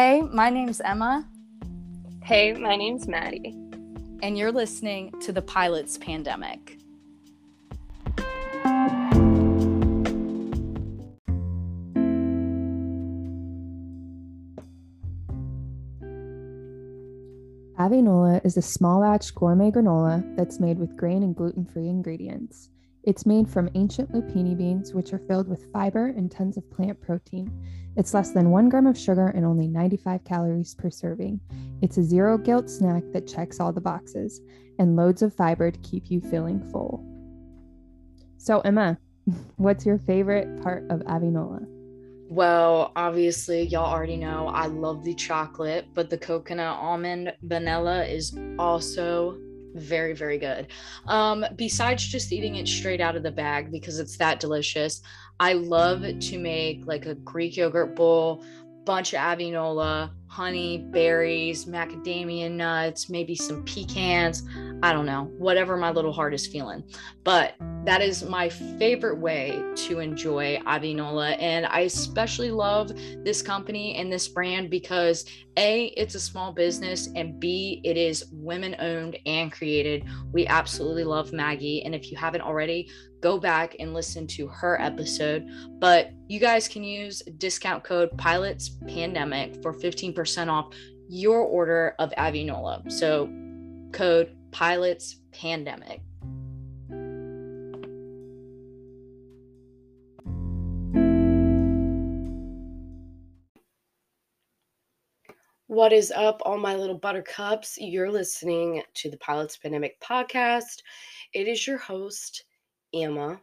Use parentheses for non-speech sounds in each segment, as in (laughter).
Hey, my name's Emma. Hey, my name's Maddie. And you're listening to The Pilot's Pandemic. Avinola is a small batch gourmet granola that's made with grain and gluten free ingredients. It's made from ancient lupini beans, which are filled with fiber and tons of plant protein. It's less than one gram of sugar and only 95 calories per serving. It's a zero guilt snack that checks all the boxes and loads of fiber to keep you feeling full. So, Emma, (laughs) what's your favorite part of Avinola? Well, obviously, y'all already know I love the chocolate, but the coconut almond vanilla is also very very good. Um besides just eating it straight out of the bag because it's that delicious i love to make like a greek yogurt bowl bunch of avinola honey berries macadamia nuts maybe some pecans i don't know whatever my little heart is feeling but that is my favorite way to enjoy Avinola. And I especially love this company and this brand because A, it's a small business, and B, it is women owned and created. We absolutely love Maggie. And if you haven't already, go back and listen to her episode. But you guys can use discount code PILOTS Pandemic for 15% off your order of Avinola. So code PILOTS Pandemic. What is up, all my little buttercups? You're listening to the Pilots Pandemic podcast. It is your host, Emma.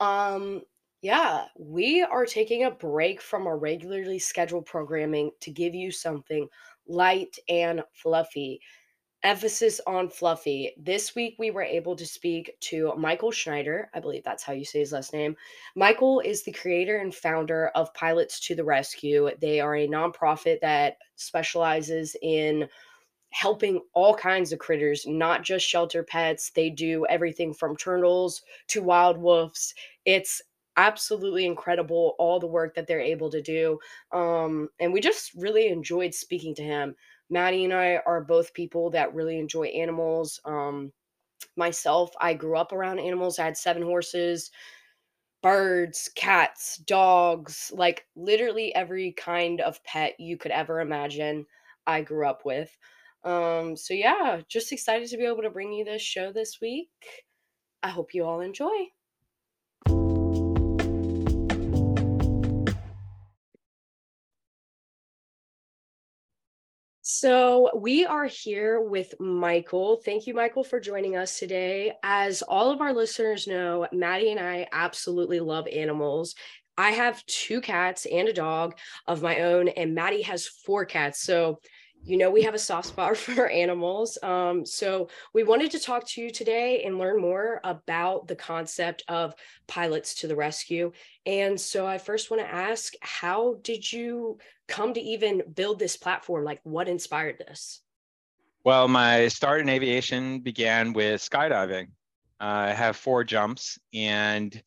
Um, yeah, we are taking a break from our regularly scheduled programming to give you something light and fluffy emphasis on fluffy. This week we were able to speak to Michael Schneider. I believe that's how you say his last name. Michael is the creator and founder of Pilots to the Rescue. They are a nonprofit that specializes in helping all kinds of critters, not just shelter pets. They do everything from turtles to wild wolves. It's absolutely incredible all the work that they're able to do. Um, and we just really enjoyed speaking to him. Maddie and I are both people that really enjoy animals. Um, myself, I grew up around animals. I had seven horses, birds, cats, dogs, like literally every kind of pet you could ever imagine. I grew up with. Um, so yeah, just excited to be able to bring you this show this week. I hope you all enjoy. So, we are here with Michael. Thank you, Michael, for joining us today. As all of our listeners know, Maddie and I absolutely love animals. I have two cats and a dog of my own, and Maddie has four cats. So, you know we have a soft spot (laughs) for animals um, so we wanted to talk to you today and learn more about the concept of pilots to the rescue and so i first want to ask how did you come to even build this platform? Like what inspired this? Well my start in aviation began with skydiving. Uh, i have four jumps and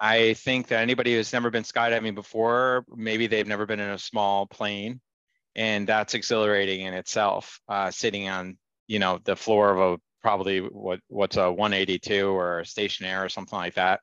i think that anybody who's never been skydiving before maybe they've never been in a small plane and that's exhilarating in itself. Uh, sitting on you know the floor of a probably what what's a 182 or a Stationair or something like that,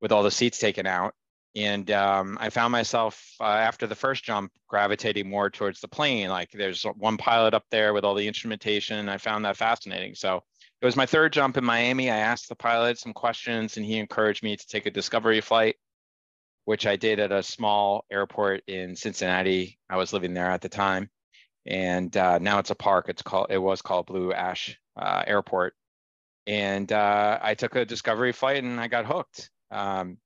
with all the seats taken out. And um, I found myself uh, after the first jump gravitating more towards the plane. Like there's one pilot up there with all the instrumentation. I found that fascinating. So it was my third jump in Miami. I asked the pilot some questions, and he encouraged me to take a discovery flight which I did at a small airport in Cincinnati. I was living there at the time, and uh, now it's a park. It's called it was called Blue Ash uh, Airport, and uh, I took a discovery flight and I got hooked. Um,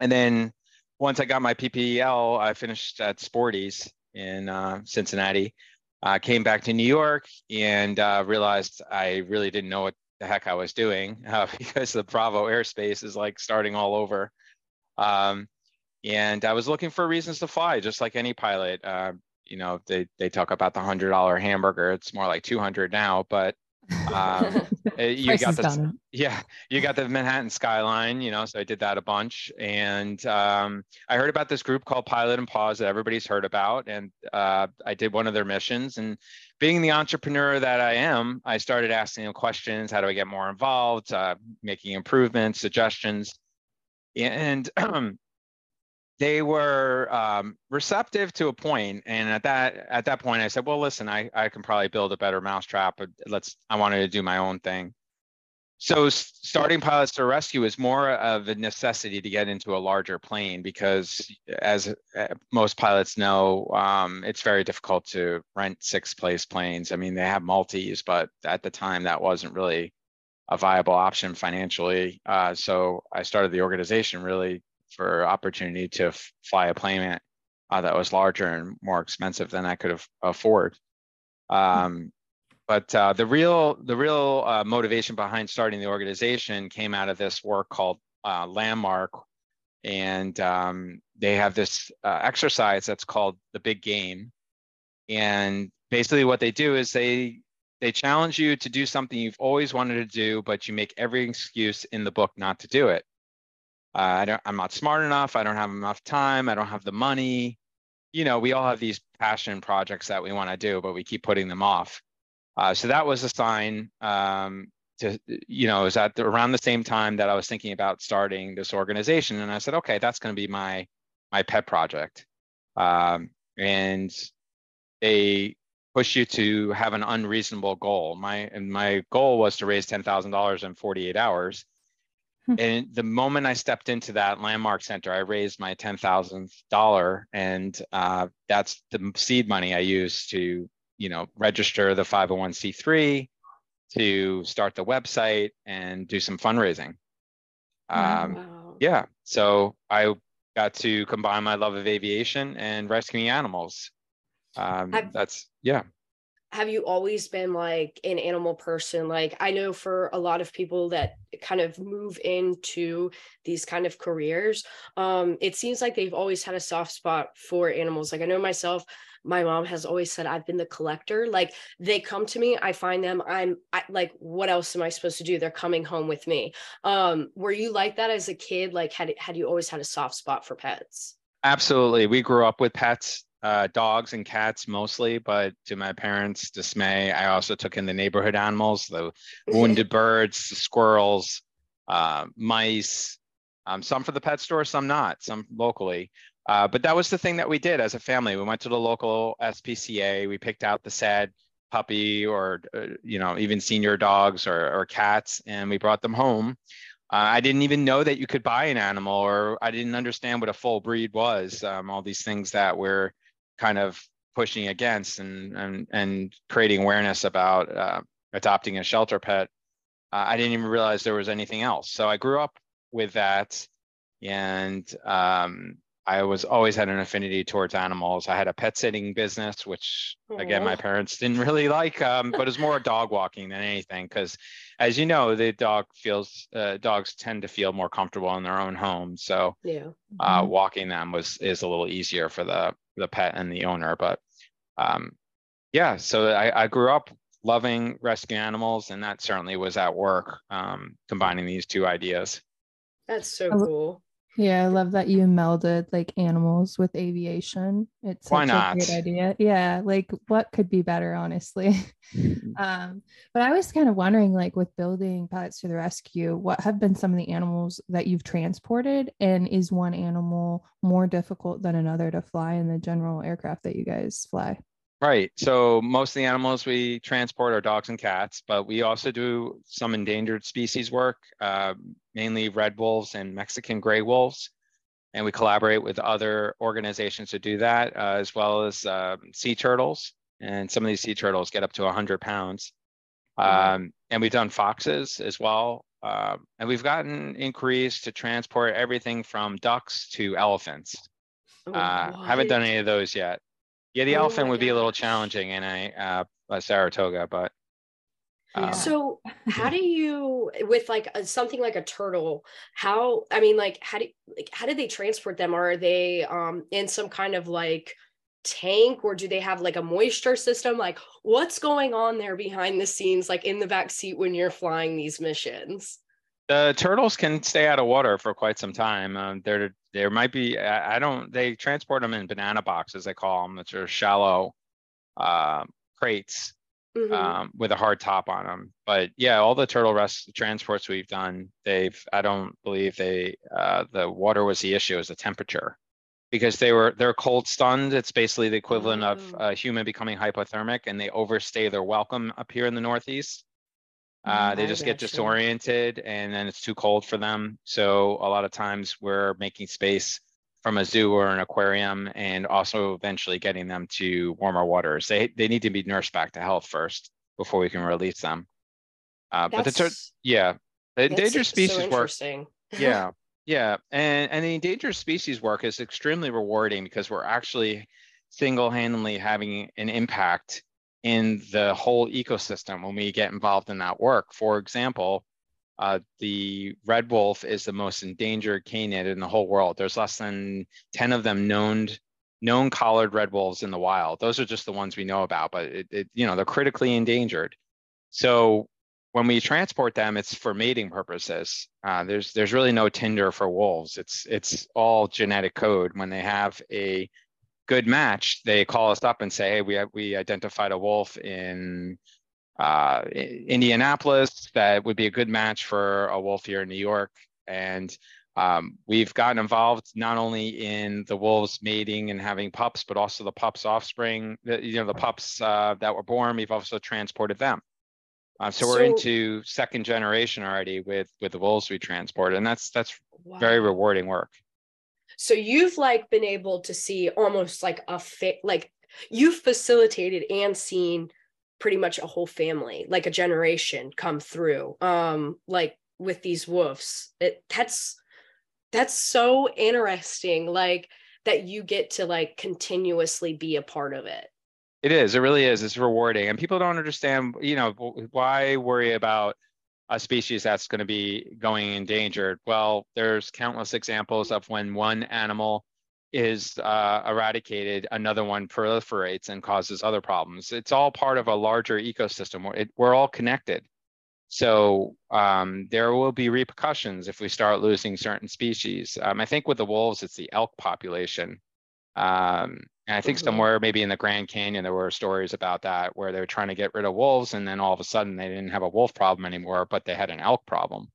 and then once I got my PPL, I finished at Sporty's in uh, Cincinnati. I came back to New York and uh, realized I really didn't know what the heck I was doing (laughs) uh, because the Bravo airspace is like starting all over. Um, and I was looking for reasons to fly, just like any pilot. Uh, you know, they they talk about the hundred dollar hamburger. It's more like two hundred now, but Um, uh, (laughs) you got the (laughs) yeah, you got the Manhattan skyline, you know. So I did that a bunch, and um, I heard about this group called Pilot and Paws that everybody's heard about, and uh, I did one of their missions. And being the entrepreneur that I am, I started asking them questions: How do I get more involved? Uh, making improvements, suggestions, and (clears throat) they were um, receptive to a point and at that at that point i said well listen i, I can probably build a better mousetrap but let's i wanted to do my own thing. So starting pilots to rescue is more of a necessity to get into a larger plane because as uh, most pilots know um, it's very difficult to rent six place planes. I mean they have multis but at the time that wasn't really a viable option financially. Uh, so i started the organization really for opportunity to f- fly a plane uh, that was larger and more expensive than I could afford. Hmm. Um, but uh, the real the real uh, motivation behind starting the organization came out of this work called uh, Landmark, and um, they have this uh, exercise that's called the Big Game, and basically what they do is they they challenge you to do something you've always wanted to do, but you make every excuse in the book not to do it. Uh, I don't, I'm not smart enough. I don't have enough time. I don't have the money. You know, we all have these passion projects that we want to do, but we keep putting them off. Uh, so that was a sign um, to, you know, was at around the same time that I was thinking about starting this organization. And I said, okay, that's going to be my, my pet project. Um, and they push you to have an unreasonable goal. My, and my goal was to raise $10,000 in 48 hours. And the moment I stepped into that landmark center, I raised my ten thousandth dollar, and uh, that's the seed money I used to, you know, register the five hundred one c three, to start the website and do some fundraising. Um, wow. Yeah, so I got to combine my love of aviation and rescuing animals. Um, that's yeah have you always been like an animal person? Like i know for a lot of people that kind of move into these kind of careers um it seems like they've always had a soft spot for animals. Like i know myself my mom has always said i've been the collector. Like they come to me i find them i'm I, like what else am i supposed to do? They're coming home with me. Um were you like that as a kid? Like had had you always had a soft spot for pets? Absolutely. We grew up with pets uh, dogs and cats mostly, but to my parents' dismay, I also took in the neighborhood animals, the wounded birds, the squirrels, uh, mice, um, some for the pet store, some not, some locally. Uh, but that was the thing that we did as a family. We went to the local SPCA. We picked out the sad puppy or, uh, you know, even senior dogs or, or cats, and we brought them home. Uh, I didn't even know that you could buy an animal, or I didn't understand what a full breed was. Um, all these things that we're kind of pushing against and and and creating awareness about uh, adopting a shelter pet. Uh, I didn't even realize there was anything else. So I grew up with that, and um, I was always had an affinity towards animals. I had a pet sitting business, which again my parents didn't really like, um, but it's more dog walking than anything. Because, as you know, the dog feels uh, dogs tend to feel more comfortable in their own home. So, yeah, uh, mm-hmm. walking them was is a little easier for the the pet and the owner. But um, yeah, so I, I grew up loving rescue animals, and that certainly was at work, um, combining these two ideas. That's so cool. Yeah, I love that you melded like animals with aviation. It's such Why not? a great idea. Yeah, like what could be better, honestly. Mm-hmm. (laughs) um, but I was kind of wondering, like, with building pilots to the rescue, what have been some of the animals that you've transported, and is one animal more difficult than another to fly in the general aircraft that you guys fly? Right. So most of the animals we transport are dogs and cats, but we also do some endangered species work, uh, mainly red wolves and Mexican gray wolves. And we collaborate with other organizations to do that, uh, as well as uh, sea turtles. And some of these sea turtles get up to 100 pounds. Um, and we've done foxes as well. Um, and we've gotten inquiries to transport everything from ducks to elephants. Oh, uh, haven't done any of those yet. Yeah, the elephant would be a little challenging in a, uh, a Saratoga, but. Uh, so how do you with like a, something like a turtle how i mean like how do like how did they transport them are they um in some kind of like tank or do they have like a moisture system? Like what's going on there behind the scenes, like in the back seat when you're flying these missions? The turtles can stay out of water for quite some time. Um, there, there might be. I, I, don't. They transport them in banana boxes. They call them, which are shallow uh, crates mm-hmm. um, with a hard top on them. But yeah, all the turtle rest transports we've done, they've. I don't believe they. Uh, the water was the issue. Is the temperature because they were they're cold stunned. It's basically the equivalent oh. of a human becoming hypothermic, and they overstay their welcome up here in the Northeast. Uh, they just get disoriented and then it's too cold for them. So a lot of times we're making space from a zoo or an aquarium and also eventually getting them to warmer waters. They, they need to be nursed back to health first before we can release them. Uh, but the, yeah, the endangered species so work. (laughs) yeah. Yeah. And, and the endangered species work is extremely rewarding because we're actually single-handedly having an impact in the whole ecosystem when we get involved in that work. For example, uh, the red wolf is the most endangered canid in the whole world. There's less than 10 of them known known collared red wolves in the wild. Those are just the ones we know about, but it, it, you know they're critically endangered. So when we transport them, it's for mating purposes. Uh, there's there's really no Tinder for wolves. It's it's all genetic code. When they have a good match, they call us up and say, "Hey, we we identified a wolf in uh, Indianapolis that would be a good match for a wolf here in New York." And um, we've gotten involved not only in the wolves mating and having pups, but also the pups' offspring. The, you know, the pups uh, that were born. We've also transported them. Uh, so, so, we're into second generation already with with the wolves we transport, and that's that's wow. very rewarding work. So you've like been able to see almost like a fit, like you've facilitated and seen pretty much a whole family, like a generation come through. Um, like with these wolves. It that's that's so interesting. Like that you get to like continuously be a part of it. It is. It really is. It's rewarding, and people don't understand. You know, why worry about a species that's going to be going endangered? Well, there's countless examples of when one animal is uh, eradicated, another one proliferates and causes other problems. It's all part of a larger ecosystem. It, we're all connected. So um, there will be repercussions if we start losing certain species. Um, I think with the wolves, it's the elk population. Um, and I think mm-hmm. somewhere maybe in the Grand Canyon, there were stories about that where they were trying to get rid of wolves, and then all of a sudden they didn't have a wolf problem anymore, but they had an elk problem.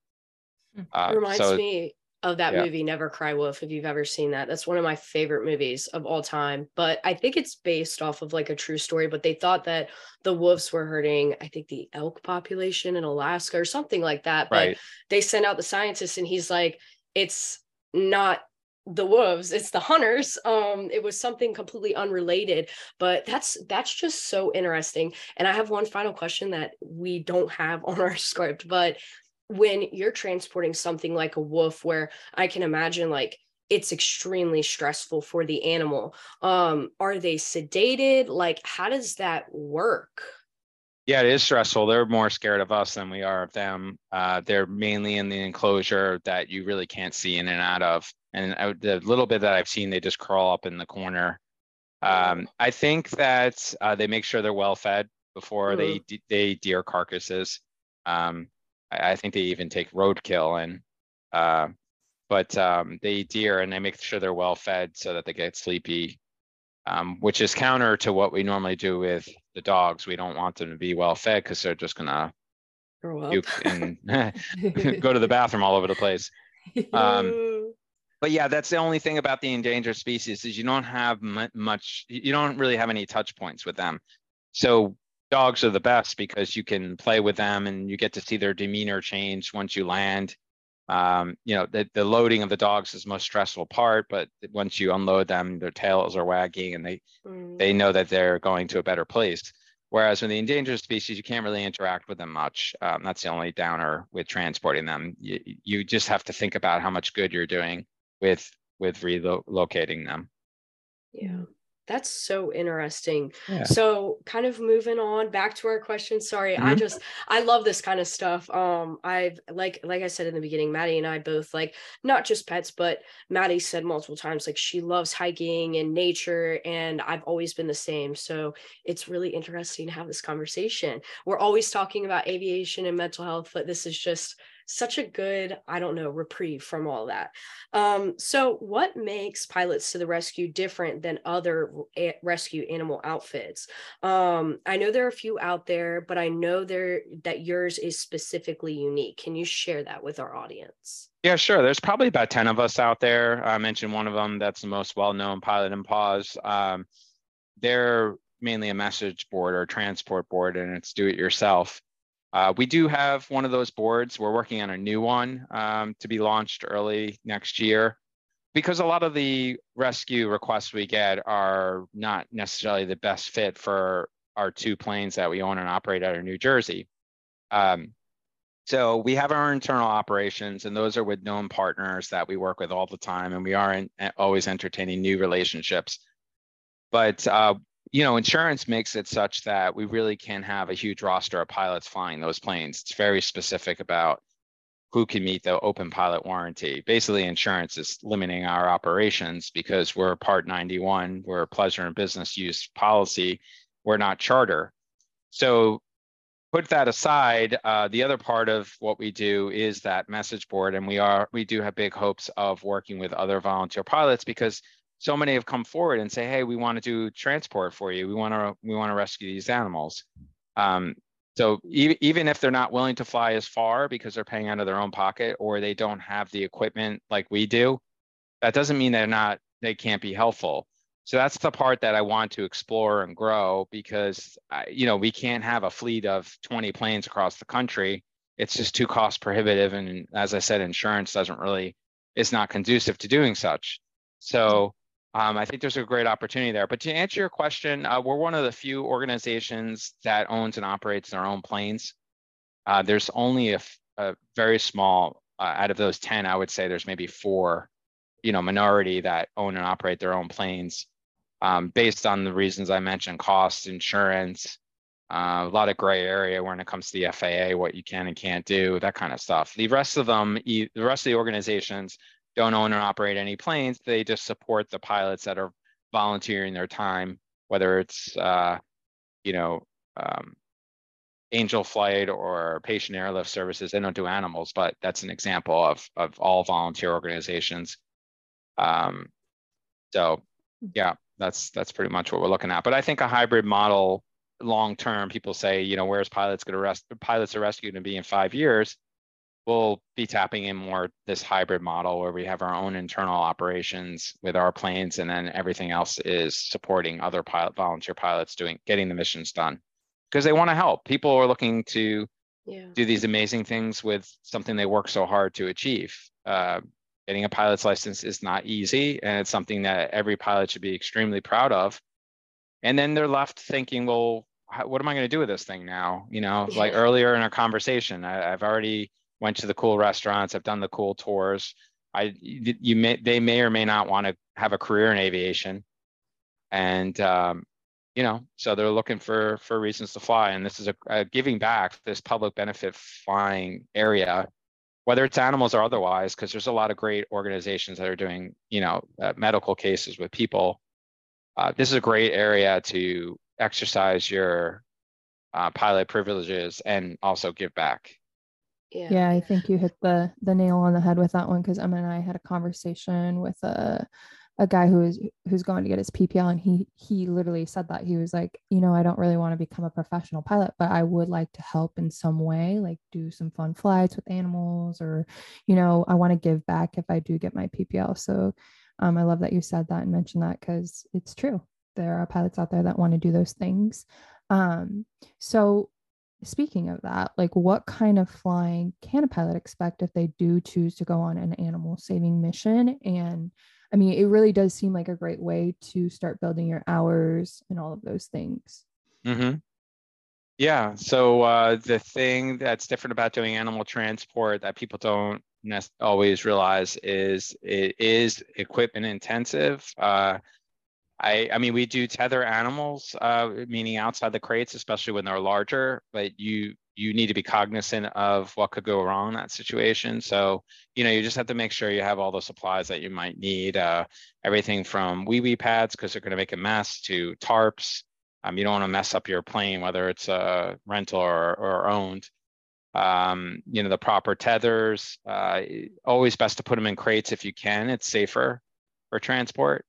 Hmm. Uh, Reminds so, me of that yeah. movie Never Cry Wolf if you've ever seen that. That's one of my favorite movies of all time. But I think it's based off of like a true story, but they thought that the wolves were hurting I think the elk population in Alaska or something like that. But right. they sent out the scientists and he's like it's not the wolves it's the hunters um it was something completely unrelated but that's that's just so interesting and i have one final question that we don't have (laughs) on our script but when you're transporting something like a wolf where i can imagine like it's extremely stressful for the animal um are they sedated like how does that work yeah, it is stressful. They're more scared of us than we are of them. Uh, they're mainly in the enclosure that you really can't see in and out of. And I, the little bit that I've seen, they just crawl up in the corner. Um, I think that uh, they make sure they're well fed before mm-hmm. they they deer carcasses. Um, I, I, think they even take roadkill and uh, but um, they eat deer and they make sure they're well fed so that they get sleepy, um, which is counter to what we normally do with the dogs. We don't want them to be well fed because they're just gonna and (laughs) (laughs) go to the bathroom all over the place. (laughs) Um, but yeah, that's the only thing about the endangered species is you don't have much. You don't really have any touch points with them. So dogs are the best because you can play with them and you get to see their demeanor change once you land. Um, you know, the, the loading of the dogs is the most stressful part, but once you unload them, their tails are wagging and they mm. they know that they're going to a better place. Whereas with the endangered species, you can't really interact with them much. Um, that's the only downer with transporting them. You, you just have to think about how much good you're doing with with relocating them. Yeah. That's so interesting. Yeah. So, kind of moving on back to our question. Sorry, I Mhm. just I love this kind of stuff. Um, I've like like I said in the beginning, Maddie and I both like not just pets, but Maddie said multiple times like she loves hiking and nature, and I've always been the same. So it's really interesting to have this conversation. We're always talking about aviation and mental health, but this is just such a good, I don't know, reprieve from all that. Um, so, what makes Pilots to the Rescue different than other a- rescue animal outfits? Um, I know there are a few out there, but I know there that yours is specifically unique. Can you share that with our audience? Yeah, sure. There's probably about 10 of us out there. I mentioned one of them that's the most well-known Pilot and Paws. Um, they're mainly a message board or transport board, and it's do-it-yourself. Uh, we do have one of those boards. We're working on a new one um, to be launched early next year because a lot of the rescue requests we get are not necessarily the best fit for our two planes that we own and operate out of New Jersey. Um, so we have our internal operations, and those are with known partners that we work with all the time, and we are in, always entertaining new relationships. But uh, you know, insurance makes it such that we really can have a huge roster of pilots flying those planes. It's very specific about who can meet the open pilot warranty. Basically, insurance is limiting our operations because we're Part 91, we're a pleasure and business use policy, we're not charter. So put that aside, uh, the other part of what we do is that message board, and we are we do have big hopes of working with other volunteer pilots because so many have come forward and say, "Hey, we want to do transport for you. We want to we want to rescue these animals." Um, so e- even if they're not willing to fly as far because they're paying out of their own pocket or they don't have the equipment like we do, that doesn't mean they're not they can't be helpful. So that's the part that I want to explore and grow because you know we can't have a fleet of 20 planes across the country. It's just too cost prohibitive, and as I said, insurance doesn't really is not conducive to doing such. So um, I think there's a great opportunity there. But to answer your question, uh, we're one of the few organizations that owns and operates their own planes. Uh, there's only a, very small uh, out of those 10, I would say there's maybe four, you know, minority that own and operate their own planes um, based on the reasons I mentioned, cost, insurance, uh, a lot of gray area when it comes to the FAA, what you can and can't do, that kind of stuff. The rest of them, the rest of the organizations don't own or operate any planes. They just support the pilots that are volunteering their time, whether it's, uh, you know, um, Angel Flight or Patient Airlift Services. They don't do animals, but that's an example of, of all volunteer organizations. Um, so yeah, that's that's pretty much what we're looking at. But I think a hybrid model long term, people say, you know, where's pilots going to rest pilots are rescued to be in five years? We'll be tapping in more this hybrid model where we have our own internal operations with our planes, and then everything else is supporting other pilot volunteer pilots doing getting the missions done because they want to help. People are looking to Yeah. do these amazing things with something they work so hard to achieve. Uh, getting a pilot's license is not easy, and it's something that every pilot should be extremely proud of. And then they're left thinking, well, how, what am I going to do with this thing now? You know, like (laughs) earlier in our conversation, I, I've already went to the cool restaurants, I've done the cool tours. I you may they may or may not want to have a career in aviation, and um, you know, so they're looking for for reasons to fly. And this is a, a giving back this public benefit flying area whether it's animals or otherwise, because there's a lot of great organizations that are doing, you know, uh, medical cases with people. Uh, this is a great area to exercise your uh, pilot privileges and also give back. Yeah. Yeah, I think you hit the the nail on the head with that one because Emma and I had a conversation with a a guy who is who's going to get his PPL and he he literally said that he was like, you know, I don't really want to become a professional pilot, but I would like to help in some way, like do some fun flights with animals or, you know, I want to give back if I do get my PPL. So um, I love that you said that and mentioned that because it's true. There are pilots out there that want to do those things. Um, so speaking of that, like what kind of flying can a pilot expect if they do choose to go on an animal saving mission? And I mean, it really does seem like a great way to start building your hours and all of those things. Mm-hmm. Yeah. So uh, the thing that's different about doing animal transport that people don't always realize is it is equipment intensive. Uh, I, I mean, we do tether animals, uh, meaning outside the crates, especially when they're larger. But you you need to be cognizant of what could go wrong in that situation. So you know, you just have to make sure you have all the supplies that you might need. Uh, everything from wee wee pads because they're going to make a mess to tarps. Um, you don't want to mess up your plane, whether it's a rental or, or owned. Um, you know, the proper tethers. Uh, always best to put them in crates if you can. It's safer for transport.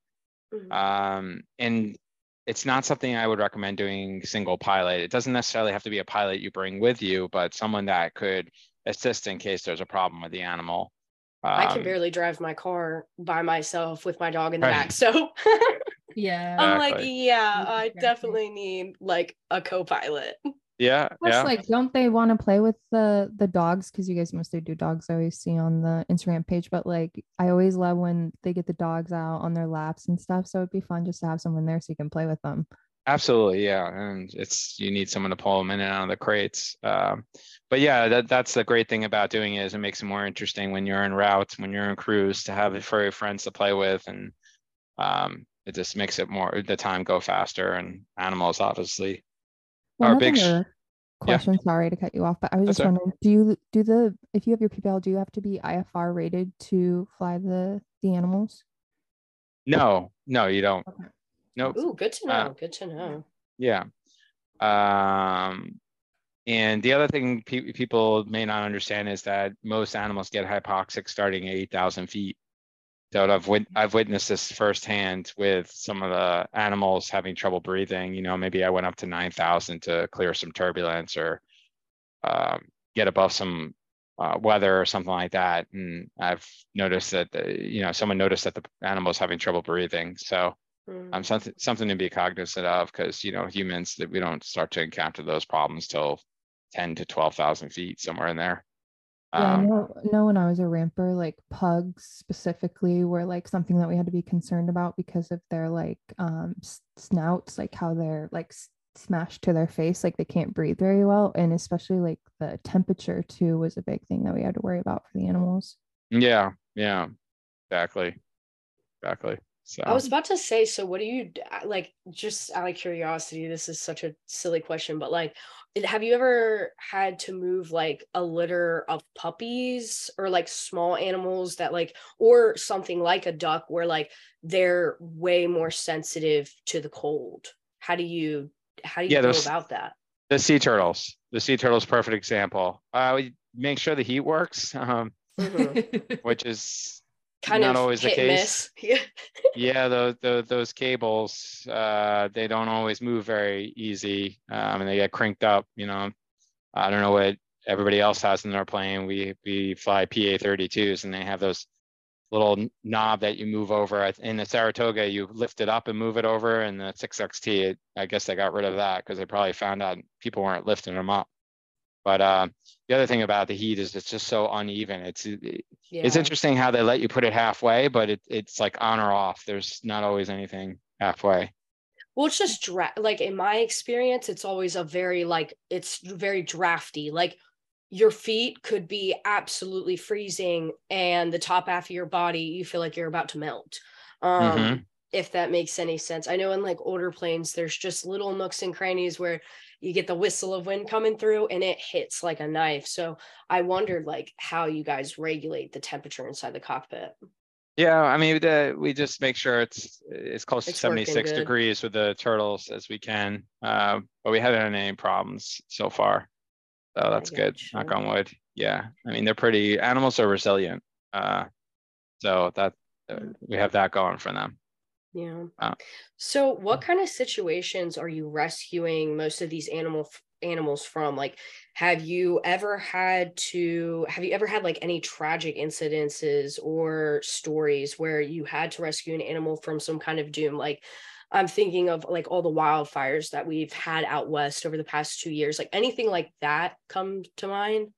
Mm-hmm. Um, and it's not something I would recommend doing single pilot. It doesn't necessarily have to be a pilot you bring with you, but someone that could assist in case there's a problem with the animal. Um, I can um, barely drive my car by myself with my dog in the right. back. (laughs) So yeah, I'm like, yeah, I definitely need like a co-pilot. Yeah, Plus, yeah. like, don't they want to play with the the dogs? Because you guys mostly do dogs. I always see on the Instagram page. But like, I always love when they get the dogs out on their laps and stuff. So it'd be fun just to have someone there so you can play with them. Absolutely, yeah, and it's you need someone to pull them in and out of the crates. Um, but yeah, that that's the great thing about doing it is it makes it more interesting when you're in route, when you're in cruise, to have furry friends to play with, and um, it just makes it more the time go faster. And animals, obviously, one Our big sh- question. Yeah. Sorry to cut you off, but I was That's just wondering: do you do the if you have your PPL, do you have to be IFR rated to fly the the animals? No, no, you don't. Okay. Nope. Ooh, good to know. Uh, good to know. Yeah. Um, and the other thing pe- people may not understand is that most animals get hypoxic starting at 8,000 feet. So I've wit- I've witnessed this firsthand with some of the animals having trouble breathing. You know, maybe I went up to nine thousand to clear some turbulence or um, get above some uh, weather or something like that, and I've noticed that the, you know someone noticed that the animal animal's having trouble breathing. So mm. um, something something to be cognizant of because you know humans that we don't start to encounter those problems till ten to twelve thousand feet somewhere in there. Yeah, um, no, no. When I was a ramper, like pugs specifically were like something that we had to be concerned about because of their like um snouts, like how they're like smashed to their face, like they can't breathe very well, and especially like the temperature too was a big thing that we had to worry about for the animals. Yeah, yeah, exactly, exactly. So I was about to say, so what do you like? Just out of curiosity, this is such a silly question, but like, have you ever had to move like a litter of puppies or like small animals that like or something like a duck where like they're way more sensitive to the cold how do you how do you yeah, go about that the sea turtles the sea turtles perfect example uh we make sure the heat works (laughs) um mm-hmm. which is kind not of always the case. (laughs) Yeah. yeah, those, those those cables uh, they don't always move very easy, um, and they get cranked up. You know, I don't know what everybody else has in their plane. We we fly PA 32s, and they have those little knob that you move over. In the Saratoga, you lift it up and move it over. And the 6XT, I guess they got rid of that because they probably found out people weren't lifting them up. But uh, the other thing about the heat is it's just so uneven. It's it, yeah. it's interesting how they let you put it halfway, but it, it's like on or off. There's not always anything halfway. Well, it's just dra- like in my experience, it's always a very like it's very drafty. Like your feet could be absolutely freezing, and the top half of your body you feel like you're about to melt. Um, mm-hmm. If that makes any sense. I know in like older planes, there's just little nooks and crannies where you get the whistle of wind coming through and it hits like a knife. So I wondered like how you guys regulate the temperature inside the cockpit. Yeah, I mean, the, we just make sure it's it's close it's to 76 degrees with the turtles as we can, uh, but we haven't had any problems so far. So that's good. You. Knock on wood. Yeah, I mean, they're pretty. Animals are resilient, uh, so that uh, we have that going for them. Yeah. Uh, so what kind of situations are you rescuing most of these animal animals from? Like have you ever had to have you ever had like any tragic incidences or stories where you had to rescue an animal from some kind of doom like I'm thinking of like all the wildfires that we've had out west over the past 2 years like anything like that come to mind?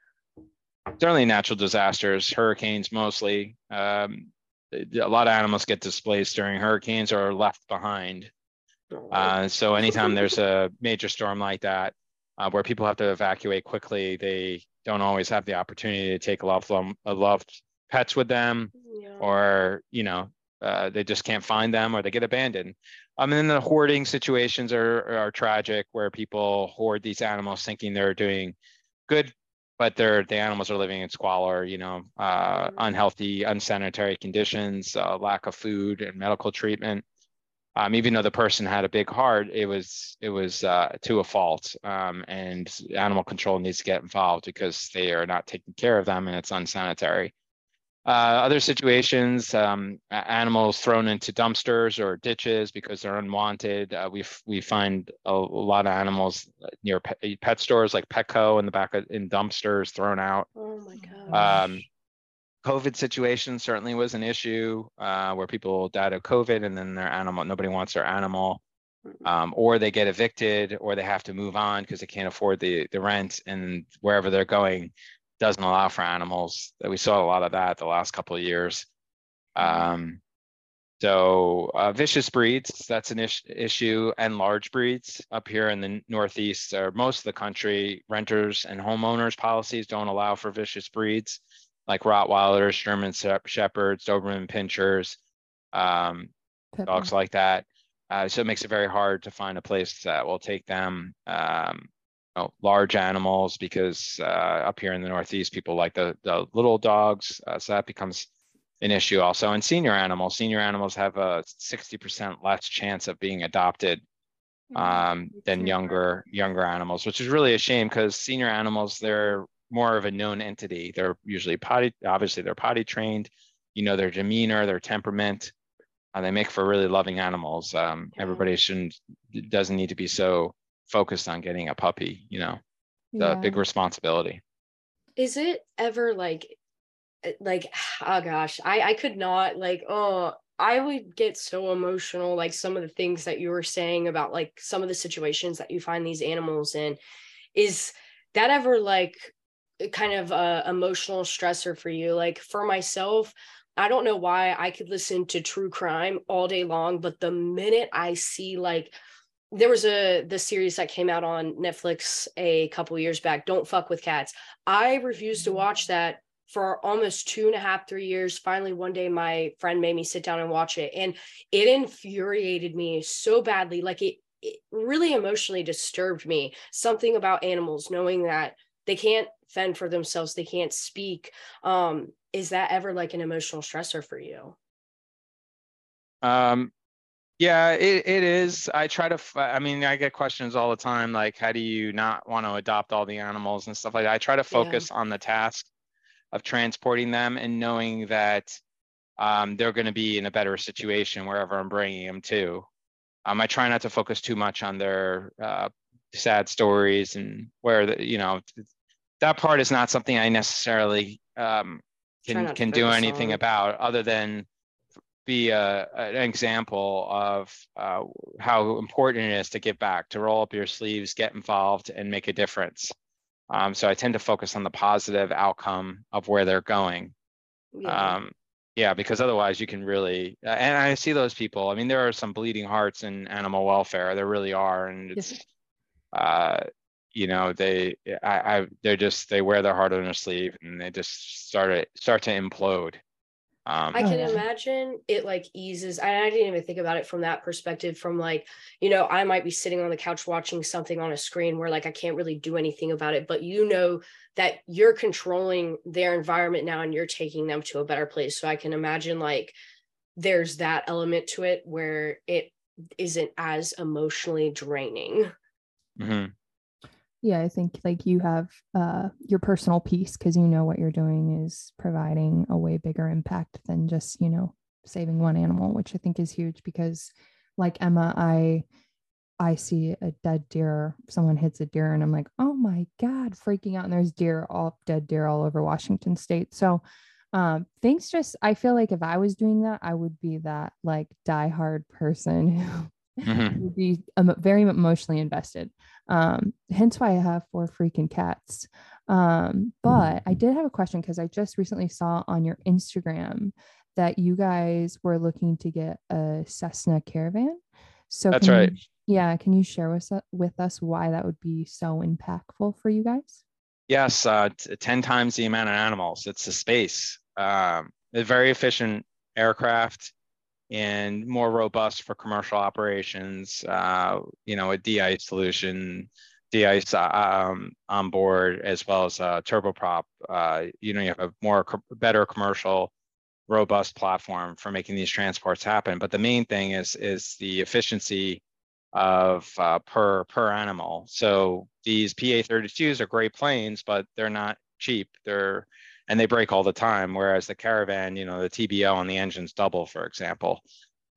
Certainly natural disasters, hurricanes mostly. Um, a lot of animals get displaced during hurricanes or are left behind. Oh, uh, so anytime there's a major storm like that, uh, where people have to evacuate quickly, they don't always have the opportunity to take a loved, a loved pets with them, yeah. or you know, uh, they just can't find them or they get abandoned. Um, and then the hoarding situations are, are tragic where people hoard these animals thinking they're doing good, but they're, the animals are living in squalor, you know, uh, mm-hmm. unhealthy, unsanitary conditions, uh, lack of food and medical treatment. Um, even though the person had a big heart, it was it was uh, to a fault, um, and animal control needs to get involved because they are not taking care of them and it's unsanitary. Uh, other situations, um, animals thrown into dumpsters or ditches because they're unwanted. Uh, we we find a, a, lot of animals near pet, pet, stores like Petco in the back of in dumpsters thrown out. Oh my god. Um, COVID situation certainly was an issue uh, where people died of COVID and then their animal nobody wants their animal. Um, or they get evicted or they have to move on because they can't afford the the rent and wherever they're going doesn't allow for animals. We saw a lot of that the last couple of years. Mm-hmm. Um, so uh, vicious breeds, that's an is- issue, and large breeds up here in the Northeast or most of the country, renters and homeowners policies don't allow for vicious breeds like Rottweilers, German Shepherds, Doberman Pinschers, um, dogs like that. Uh, so it makes it very hard to find a place that will take them. Um, know, large animals because uh, up here in the Northeast, people like the, the little dogs. Uh, so that becomes an issue also. And senior animals, senior animals have a 60% less chance of being adopted mm-hmm. um, than younger younger animals, which is really a shame because senior animals, they're more of a known entity. They're usually potty, obviously they're potty trained, you know, their demeanor, their temperament, uh, they make for really loving animals. Um, everybody shouldn't, doesn't need to be so focused on getting a puppy, you know, the yeah. big responsibility. Is it ever like, eh, like, oh gosh, I, I could not like, oh, I would get so emotional, like some of the things that you were saying about like some of the situations that you find these animals in. Is that ever like kind of a emotional stressor for you? Like for myself, I don't know why I could listen to true crime all day long, but the minute I see like there was a the series that came out on Netflix a couple years back, Don't Fuck with Cats. I refused to watch that for almost two and a half, three years. Finally, one day my friend made me sit down and watch it. And it infuriated me so badly. Like it, it really emotionally disturbed me. Something about animals, knowing that they can't fend for themselves, they can't speak. Um, is that ever like an emotional stressor for you? Um, yeah, it, it is. I try to, I mean, I get questions all the time like, how do you not want to adopt all the animals and stuff like that? I try to focus yeah. on the task of transporting them and knowing that um, they're going to be in a better situation wherever I'm bringing them to. Um, I try not to focus too much on their uh, sad stories and where the, you know, that part is not something I necessarily um, can can do anything on. about other than be a, an example of uh, how important it is to give back, to roll up your sleeves, get involved, and make a difference. Um, so I tend to focus on the positive outcome of where they're going. Yeah. Um, yeah, because otherwise you can really, uh, and I see those people. I mean, there are some bleeding hearts in animal welfare. There really are, and it's, (laughs) uh, you know, they, I, I, they're just they wear their heart on their sleeve, and they just start to start to implode. Um, I can imagine it like eases. I didn't even think about it from that perspective. From like, you know, I might be sitting on the couch watching something on a screen where like I can't really do anything about it, but you know that you're controlling their environment now and you're taking them to a better place. So I can imagine like there's that element to it where it isn't as emotionally draining. Mm-hmm yeah i think like you have uh your personal piece because you know what you're doing is providing a way bigger impact than just you know saving one animal which i think is huge because like emma i i see a dead deer someone hits a deer and i'm like oh my god freaking out and there's deer all dead deer all over washington state. So um things just i feel like if i was doing that i would be that like diehard person (laughs) who mm-hmm. be um, very emotionally invested. Um, hence why I have four freaking cats. Um, but I did have a question because I just recently saw on your Instagram that you guys were looking to get a Cessna caravan. So that's right. You, yeah, can you share with, with us why that would be so impactful for you guys? Yes, uh, t- 10 times the amount of animals. It's a space. Um, a very efficient aircraft and more robust for commercial operations. Uh, you know, a de-ice solution, uh, um, on board, as well as a turboprop. Uh, you know, you have a more better commercial, robust platform for making these transports happen. But the main thing is is the efficiency of uh, per per animal. So these PA32s are great planes, but they're not cheap. They're and they break all the time. Whereas the caravan, you know, the TBO on the engines double, for example.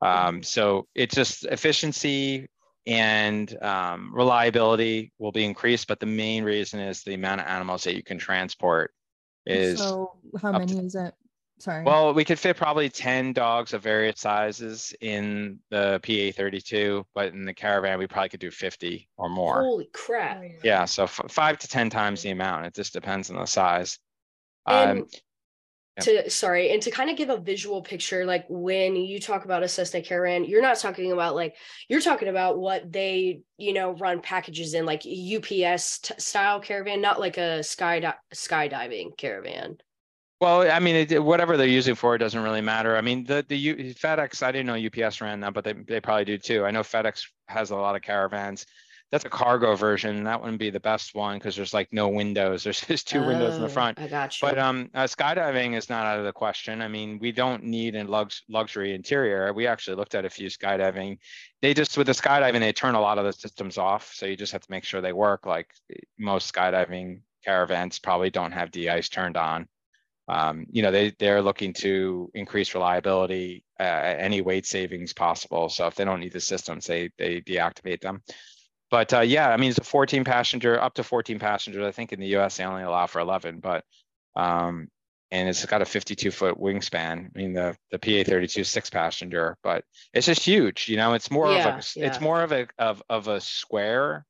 Um, so it's just efficiency and um, reliability will be increased, but the main reason is the amount of animals that you can transport is. So how many to, is it? Sorry. Well, we could fit probably 10 dogs of various sizes in the PA32, but in the caravan, we probably could do 50 or more. Holy crap. Oh, yeah. So f- five to 10 times the amount. It just depends on the size. Um, to sorry, and to kind of give a visual picture, like when you talk about a Cessna Caravan, you're not talking about like you're talking about what they you know run packages in, like UPS t- style caravan, not like a sky skydiving caravan. Well, I mean, it, whatever they're using for it doesn't really matter. I mean, the the U, FedEx, I didn't know UPS ran that, but they, they probably do too. I know FedEx has a lot of caravans that's a cargo version. That wouldn't be the best one because there's like no windows. (laughs) There's just two oh, windows in the oh, front. I got you. But um, uh, skydiving is not out of the question. I mean, we don't need a lux- luxury interior. We actually looked at a few skydiving. They just with the skydiving, they turn a lot of the systems off, so you just have to make sure they work. Like most skydiving caravans probably don't have de-ice turned on. Um, you know, they they're looking to increase reliability, uh, any weight savings possible. So if they don't need the systems, they they deactivate them but uh, yeah, I mean, it's a 14 passenger, up to 14 passengers. I think in the US they only allow for 11, but um, and it's got a 52 foot wingspan. I mean, the the PA32 six passenger, but it's just huge. You know, it's more yeah, of a yeah. it's more of a of of a square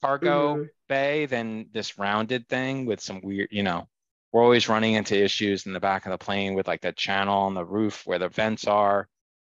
cargo mm-hmm. bay than this rounded thing with some weird. You know, we're always running into issues in the back of the plane with like the channel on the roof where the vents are.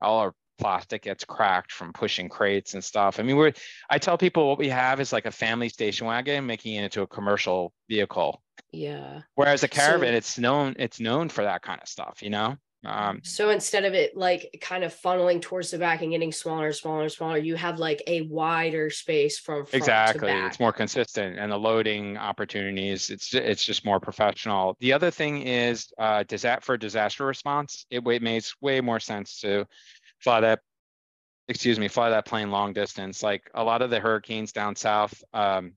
All our plastic gets cracked from pushing crates and stuff. I mean, we're I tell people what we have is like a family station wagon making it into a commercial vehicle. Yeah. Whereas a caravan, so, it's known it's known for that kind of stuff, you know. Um, so instead of it like kind of funneling towards the back and getting smaller, smaller, smaller, you have like a wider space from exactly. It's more consistent, and the loading opportunities. It's it's just more professional. The other thing is, uh, does that for disaster response? It, it makes way more sense to fly that excuse me fly that plane long distance. Like a lot of the hurricanes down south um,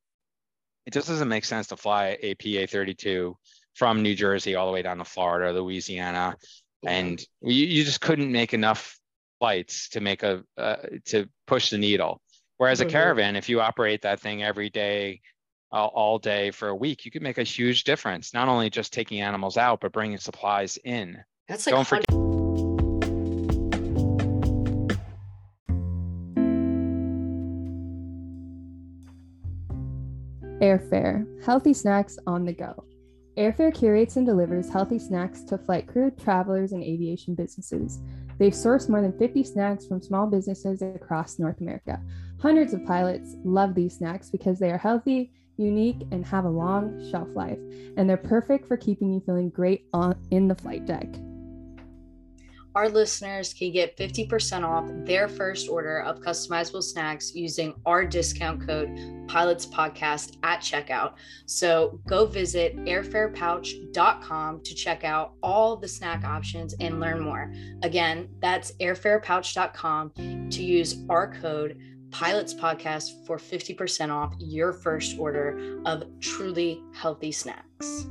it just doesn't make sense to fly a pa 32 from new jersey all the way down to florida louisiana. And you, you just couldn't make enough flights to make a uh, to push the needle. Whereas mm-hmm. a caravan if you operate that thing every day uh, all day for a week you could make a huge difference not only just taking animals out but bringing supplies in. That's like don't forget Airfare Healthy Snacks on the Go. Airfare curates and delivers healthy snacks to flight crew, travelers, and aviation businesses. They've sourced more than 50 snacks from small businesses across North America. Hundreds of pilots love these snacks because they are healthy, unique, and have a long shelf life, and they're perfect for keeping you feeling great on in the flight deck our listeners can get 50% off their first order of customizable snacks using our discount code pilots podcast at checkout. So go visit airfarepouch.com to check out all the snack options and learn more. Again that's airfarepouch.com to use our code pilots podcast for 50% off your first order of truly healthy snacks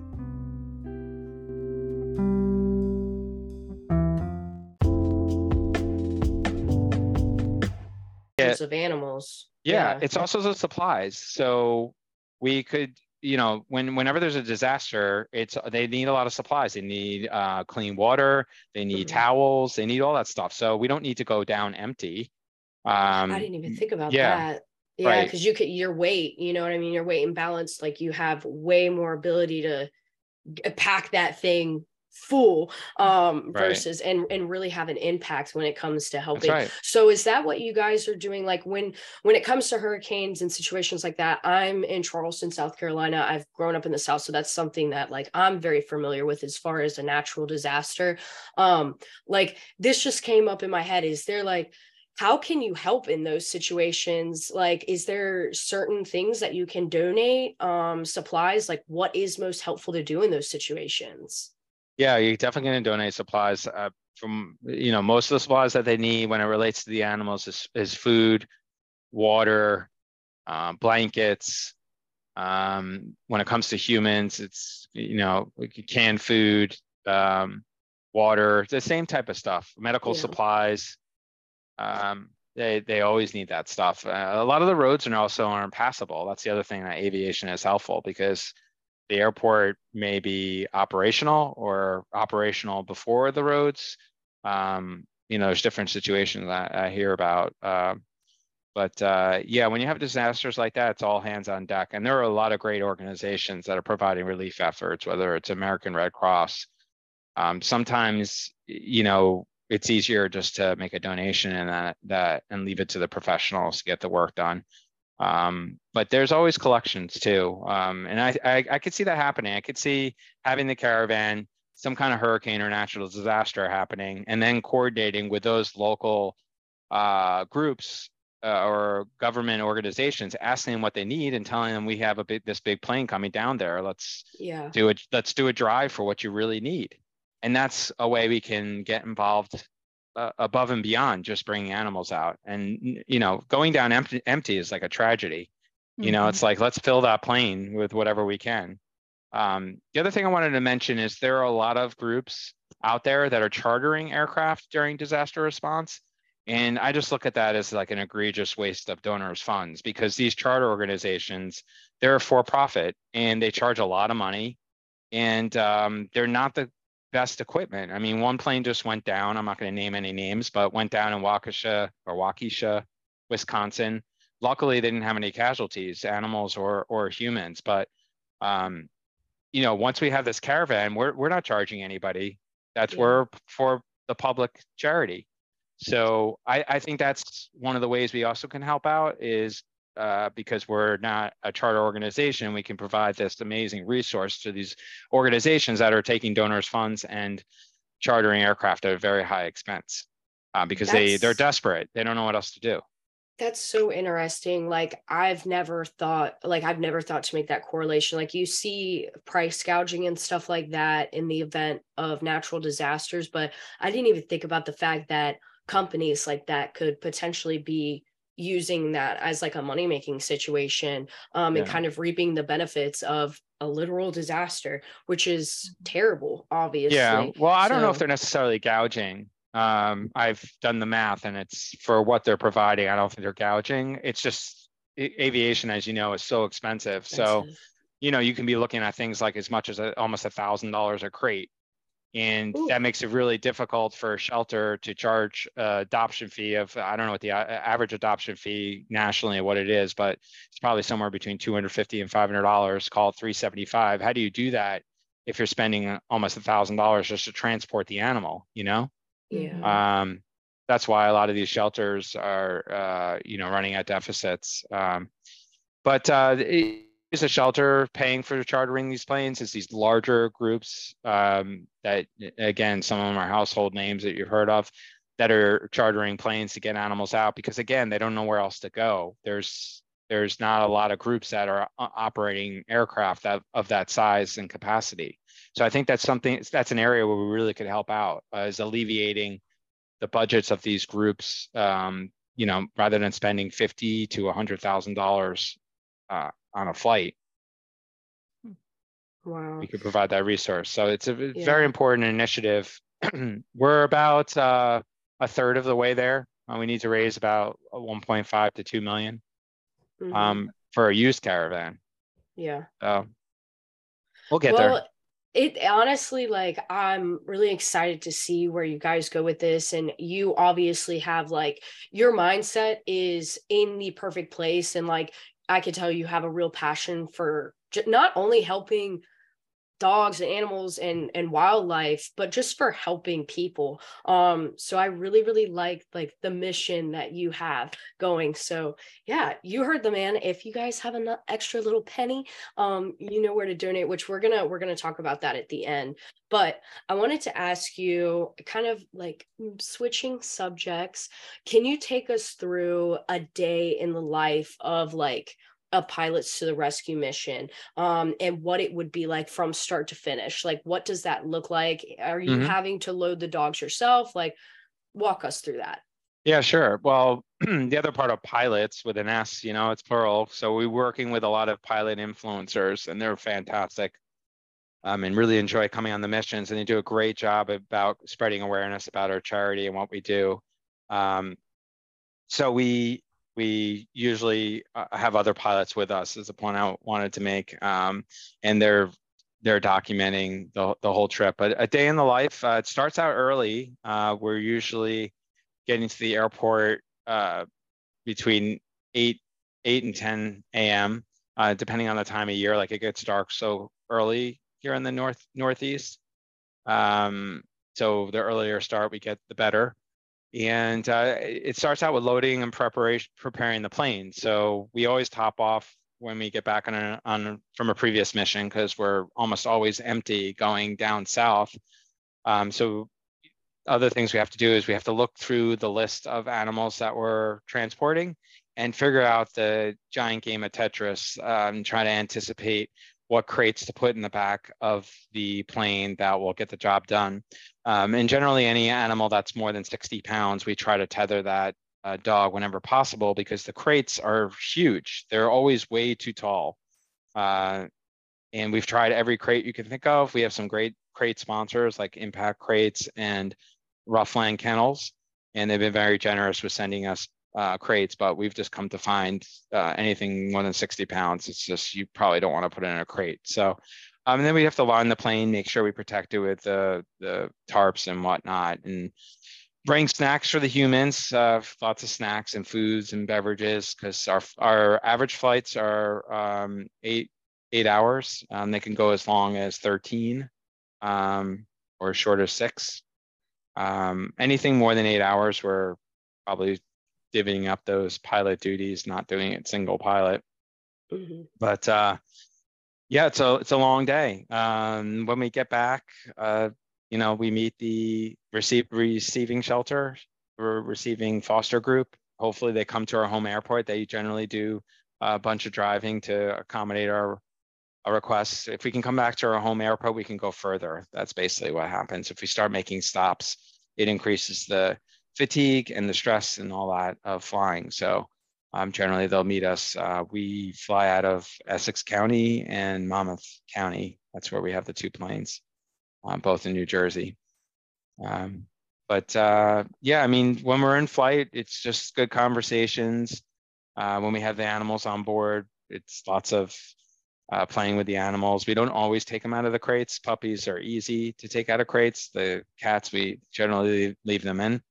of animals. Yeah, yeah, it's also the supplies. So we could, you know, when whenever there's a disaster, it's they need a lot of supplies. They need uh, clean water, they need mm-hmm. towels, they need all that stuff. So we don't need to go down empty. Um, I didn't even think about yeah, that. Yeah, because right. you could your weight, you know what I mean, your weight and balance, like you have way more ability to pack that thing full um right. versus and and really have an impact when it comes to helping. right. so is that what you guys are doing? Like when when it comes to hurricanes and situations like that i'm in charleston south carolina. I've grown up in the south so that's something that like i'm very familiar with as far as a natural disaster. Um like this just came up in my head is there like how can you help in those situations? Like is there certain things that you can donate um supplies? Like what is most helpful to do in those situations yeah, you're definitely going to donate supplies uh, from, you know, most of the supplies that they need when it relates to the animals is, is food, water, uh, blankets. Um, when it comes to humans, it's, you know, canned food, um, water, the same type of stuff, medical yeah. supplies. Um, they, they always need that stuff. Uh, a lot of the roads are also aren't passable. That's the other thing that aviation is helpful because the airport may be operational or operational before the roads. Um, you know, there's different situations I, I hear about. Uh, but uh, yeah, when you have disasters like that, it's all hands on deck. And there are a lot of great organizations that are providing relief efforts, whether it's American Red Cross. Um, sometimes, you know, it's easier just to make a donation and that, that and leave it to the professionals to get the work done. Um, but there's always collections too. Um, and I, I, I could see that happening. I could see having the caravan, some kind of hurricane or natural disaster happening, and then coordinating with those local uh, groups uh, or government organizations, asking them what they need and telling them we have a big this big plane coming down there. Let's yeah do it. Let's do a drive for what you really need. And that's a way we can get involved uh, above and beyond just bringing animals out. And you know, going down empty, empty is like a tragedy. You mm-hmm. know, it's like let's fill that plane with whatever we can. Um, the other thing I wanted to mention is there are a lot of groups out there that are chartering aircraft during disaster response. And I just look at that as like an egregious waste of donors' funds because these charter organizations, they're for profit and they charge a lot of money and um, they're not the best equipment. I mean, one plane just went down. I'm not going to name any names, but went down in Waukesha or Waukesha, Wisconsin. Luckily, they didn't have any casualties, animals or or humans. But um, you know, once we have this caravan, we're we're not charging anybody. That's yeah. we're for the public charity. So I, I think that's one of the ways we also can help out is uh, because we're not a charter organization, we can provide this amazing resource to these organizations that are taking donors' funds and chartering aircraft at a very high expense uh, because that's, they they're desperate. They don't know what else to do. That's so interesting. Like I've never thought, like I've never thought to make that correlation. Like you see price gouging and stuff like that in the event of natural disasters, but I didn't even think about the fact that companies like that could potentially be using that as like a money making situation um, yeah. and kind of reaping the benefits of a literal disaster which is mm-hmm. terrible obviously yeah well i don't know if they're necessarily gouging um, i've done the math and it's for what they're providing i don't think they're gouging it's just aviation as you know is so expensive, expensive. so you know you can be looking at things like as much as a, almost a thousand dollars a crate and Ooh. that makes it really difficult for a shelter to charge a adoption fee of i don't know what the average adoption fee nationally what it is but it's probably somewhere between 250 and 500 dollars called 375 how do you do that if you're spending almost a thousand dollars just to transport the animal you know? Yeah. Um, that's why a lot of these shelters are uh, you know running at deficits. Um, but uh, it, is a shelter paying for chartering these planes. It's these larger groups um, that, again, some of them are household names that you've heard of that are chartering planes to get animals out because, again, they don't know where else to go. There's there's not a lot of groups that are operating aircraft that, of that size and capacity. So I think that's something that's an area where we really could help out uh, is alleviating the budgets of these groups. Um, you know, rather than spending fifty to a hundred thousand uh, dollars on a flight. Wow. We could provide that resource. So it's a yeah. very important initiative. (clears throat) We're about uh, a third of the way there. Uh, we need to raise about 1.5 to 2 million, mm-hmm. um, for a used caravan. Yeah. So we'll get there. well, there. It honestly, like, I'm really excited to see where you guys go with this. And you obviously have, like, your mindset is in the perfect place. And, like, I could tell you have a real passion for not only helping dogs and animals and and wildlife but just for helping people. Um so i really really like like the mission that you have going. So yeah you heard the man. If you guys have an extra little penny um you know where to donate which we're gonna we're gonna talk about that at the end. But i wanted to ask you kind of like mm, switching subjects can you take us through a day in the life of like a pilots to the rescue mission um, and what it would be like from start to finish like what does that look like? Are you mm-hmm. having to load the dogs yourself? Like walk us through that. Yeah sure. Well (clears throat) the other part of pilots with an s you know it's plural. So we're working with a lot of pilot influencers and they're fantastic um, and really enjoy coming on the missions and they do a great job about spreading awareness about our charity and what we do. Um, so we we usually uh, have other pilots with us is the point I wanted to make. Um, and they're they're documenting the, the whole trip. But a day in the life, uh, it starts out early. Uh, we're usually getting to the airport uh, between 8, 8 and 10 a.m., uh, depending on the time of year. Like it gets dark so early here in the north northeast. Um, so the earlier start we get, the better and uh, it starts out with loading and preparation preparing the plane so we always top off when we get back on, a, on from a previous mission because we're almost always empty going down south um, so other things we have to do is we have to look through the list of animals that we're transporting and figure out the giant game of tetris um, try to anticipate what crates to put in the back of the plane that will get the job done. Um, and generally, any animal that's more than 60 pounds, we try to tether that uh, dog whenever possible because the crates are huge. They're always way too tall. Uh, and we've tried every crate you can think of. We have some great crate sponsors like Impact Crates and Ruff Land Kennels, and they've been very generous with sending us uh, crates, but we've just come to find uh, anything more than 60 pounds, it's just you probably don't want to put it in a crate. So, um, and then we have to line the plane, make sure we protect it with the the tarps and whatnot, and bring snacks for the humans. Uh, lots of snacks and foods and beverages because our our average flights are um, eight eight hours. Um, they can go as long as 13 um, or as short as six. Um, anything more than eight hours, we're probably divvying up those pilot duties, not doing it single pilot. Mm-hmm. But uh, yeah, it's a it's a long day. Um, when we get back, uh, you know, we meet the receive, receiving shelter, we're receiving foster group. Hopefully, they come to our home airport. They generally do a bunch of driving to accommodate our, our requests. If we can come back to our home airport, we can go further. That's basically what happens. If we start making stops, it increases the fatigue and the stress and all that of flying. So um, generally they'll meet us. Uh, we fly out of Essex County and Monmouth County. That's where we have the two planes, um, both in New Jersey. Um, but uh, yeah, I mean, when we're in flight, it's just good conversations. Uh, when we have the animals on board, it's lots of uh, playing with the animals. We don't always take them out of the crates. Puppies are easy to take out of crates. The cats, we generally leave them in.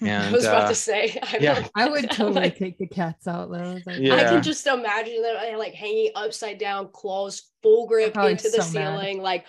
And, I was about uh, to say, (laughs) I yeah, I would (laughs) totally like, take the cats out though. Like, yeah. I can just imagine them uh, like hanging upside down, claws full grip into the so ceiling, mad. like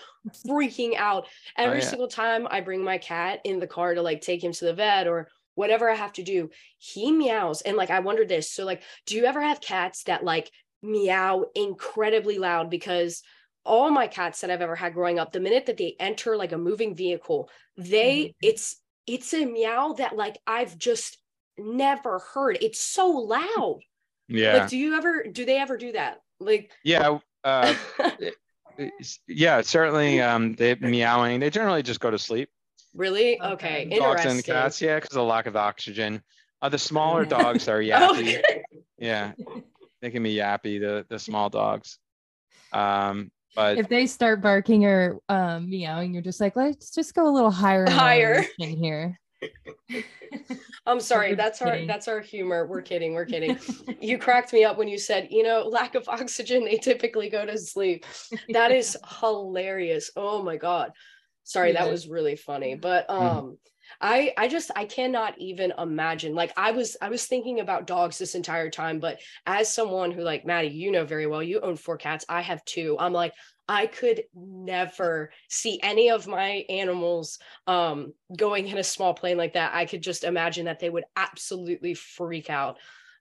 freaking out. Oh, Every oh, yeah. single time I bring my cat in the car to like take him to the vet or whatever I have to do, he meows. And like, I wonder this. So, like, do you ever have cats that like meow incredibly loud? Because all my cats that I've ever had growing up, the minute that they enter like a moving vehicle, they, mm-hmm. it's, it's a meow that like I've just never heard. It's so loud. Yeah. Like, do you ever do they ever do that? Like yeah, uh, (laughs) yeah, certainly um they meowing. They generally just go to sleep. Really? Okay. Dogs and cats, yeah, because of lack of oxygen. Uh, the smaller dogs are (laughs) yappy. okay. Yeah. They can be yappy, the the small dogs. Um, but if they start barking or um, meowing, you're just like, let's just go a little higher. Higher in here. (laughs) I'm sorry. That's our that's our humor. We're kidding. We're kidding. you cracked me up when you said, you know, lack of oxygen, they typically go to sleep. (laughs) That is hilarious. Oh my god. Sorry, yeah. that was really funny. But mm-hmm. um I I just I cannot even imagine. Like I was I was thinking about dogs this entire time, but as someone who like Maddie, you know very well, you own four cats. I have two. I'm like I could never see any of my animals um, going in a small plane like that. I could just imagine that they would absolutely freak out.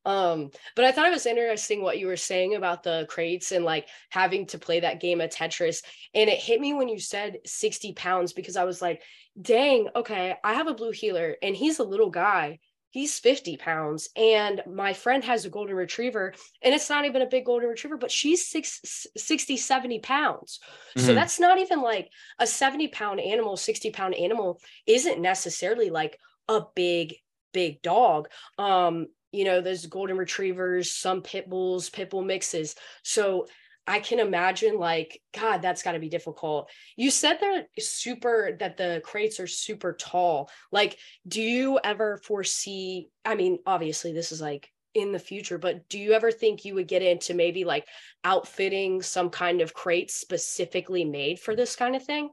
Um, but I thought it was interesting what you were saying about the crates and like having to play that game of Tetris. And it hit me when you said 60 pounds because I was like, dang, okay, I have a blue heeler and he's a little guy. He's 50 pounds and my friend has a golden retriever and it's not even a big golden retriever but she's six, 60 70 pounds. Mm-hmm. so that's not even like a 70 pound animal 60 pound animal isn't necessarily like a big big dog. Um you know there's golden retrievers some pit bulls pit bull mixes. So I can imagine like god that's got to be difficult. You said they're super that the crates are super tall. Like do you ever foresee I mean obviously this is like in the future but do you ever think you would get into maybe like outfitting some kind of crate specifically made for this kind of thing?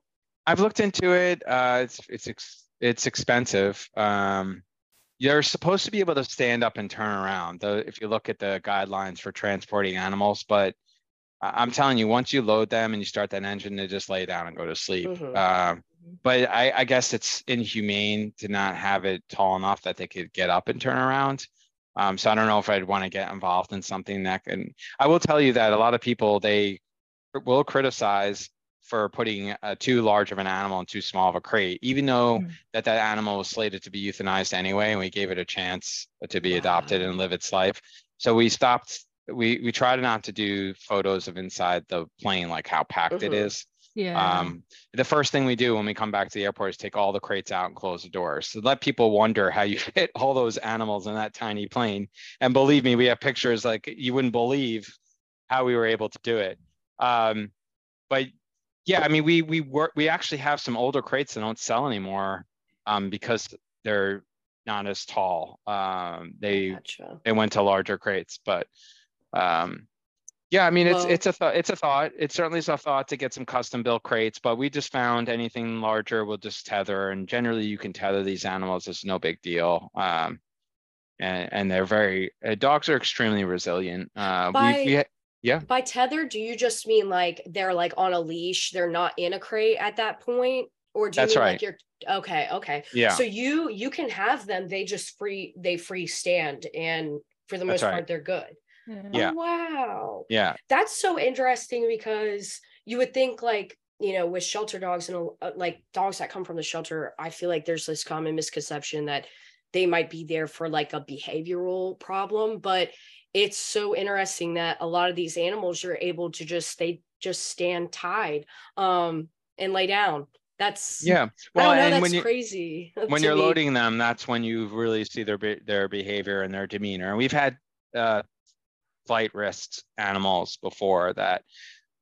I've looked into it. Uh it's it's ex- it's expensive. Um you're supposed to be able to stand up and turn around though if you look at the guidelines for transporting animals but I'm telling you, once you load them and you start that engine, they just lay down and go to sleep. Mm-hmm. Uh, but I, I, guess it's inhumane to not have it tall enough that they could get up and turn around. Um, so I don't know if I'd want to get involved in something that can. I will tell you that a lot of people they will criticize for putting a too large of an animal in too small of a crate, even though mm-hmm. that that animal was slated to be euthanized anyway, and we gave it a chance to be adopted and live its life. So we stopped we we try not to do photos of inside the plane like how packed mm-hmm. it is. Yeah. Um the first thing we do when we come back to the airport is take all the crates out and close the doors so let people wonder how you (laughs) fit all those animals in that tiny plane. And believe me we have pictures like you wouldn't believe how we were able to do it. Um but yeah i mean we we work we actually have some older crates that don't sell anymore um because they're not as tall. Um they gotcha. they went to larger crates but um, yeah, I mean it's well, it's a th- it's a thought. It certainly is a thought to get some custom built crates, but we just found anything larger we'll just tether, and generally you can tether these animals. It's no big deal. Um, and and they're very uh, dogs are extremely resilient. Uh, by, we, we yeah. By tether, do you just mean like they're like on a leash? They're not in a crate at that point, or do you That's mean right. like you're okay? Okay. Yeah. So you you can have them. They just free they free stand, and for the most right. part, they're good. Yeah. Oh, wow. Yeah. That's so interesting because you would think like, you know, with shelter dogs and uh, like dogs that come from the shelter, I feel like there's this common misconception that they might be there for like a behavioral problem, but it's so interesting that a lot of these animals you're able to just they just stand tied um and lay down that's yeah well know, and when you crazy (laughs) when you're me. loading them that's when you really see their their behavior and their demeanor and we've had uh, flight risked animals before that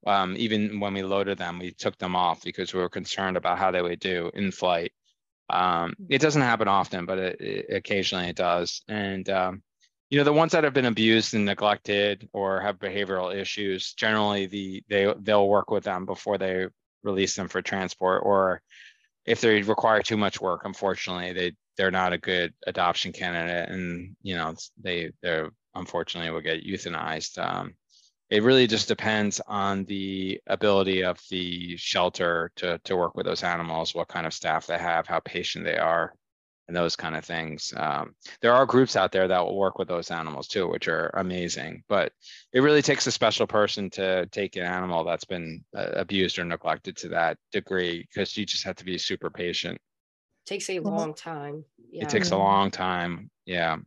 um, even when we loaded them, we took them off because we were concerned about how they would do in flight. Um, it doesn't happen often, but it, it, occasionally it does. And um, you know, the ones that have been abused and neglected or have behavioral issues, generally the they they'll work with them before they release them for transport. Or if they require too much work, unfortunately, they they're not a good adoption candidate, and you know they they're unfortunately will get euthanized. Um, it really just depends on the ability of the shelter to, to work with those animals, what kind of staff they have, how patient they are, and those kind of things. Um, there are groups out there that will work with those animals too, which are amazing. But it really takes a special person to take an animal that's been uh, abused or neglected to that degree because you just have to be super patient. Takes a long time. Yeah. It takes a long time. Yeah.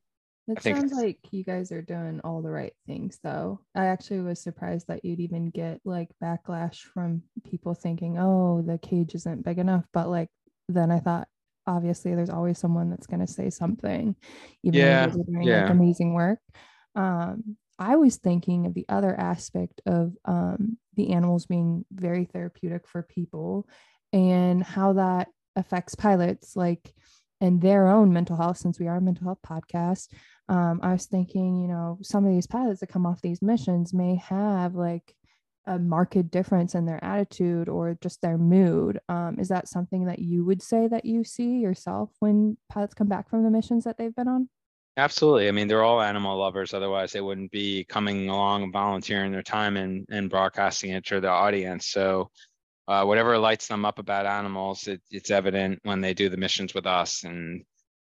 It sounds like you guys are doing all the right things, though. I actually was surprised that you'd even get like backlash from people thinking, oh, the cage isn't big enough. But like, then I thought, obviously, there's always someone that's going to say something, even yeah, though you're doing yeah. like amazing work. Um, I was thinking of the other aspect of um, the animals being very therapeutic for people and how that affects pilots. Like, and their own mental health since we are a mental health podcast um, i was thinking you know some of these pilots that come off these missions may have like a marked difference in their attitude or just their mood. Um, is that something that you would say that you see yourself when pilots come back from the missions that they've been on? Absolutely. I mean, they're all animal lovers. Otherwise, they wouldn't be coming along and volunteering their time and, and broadcasting it to the audience. So, uh, whatever lights them up about animals, it, it's evident when they do the missions with us. And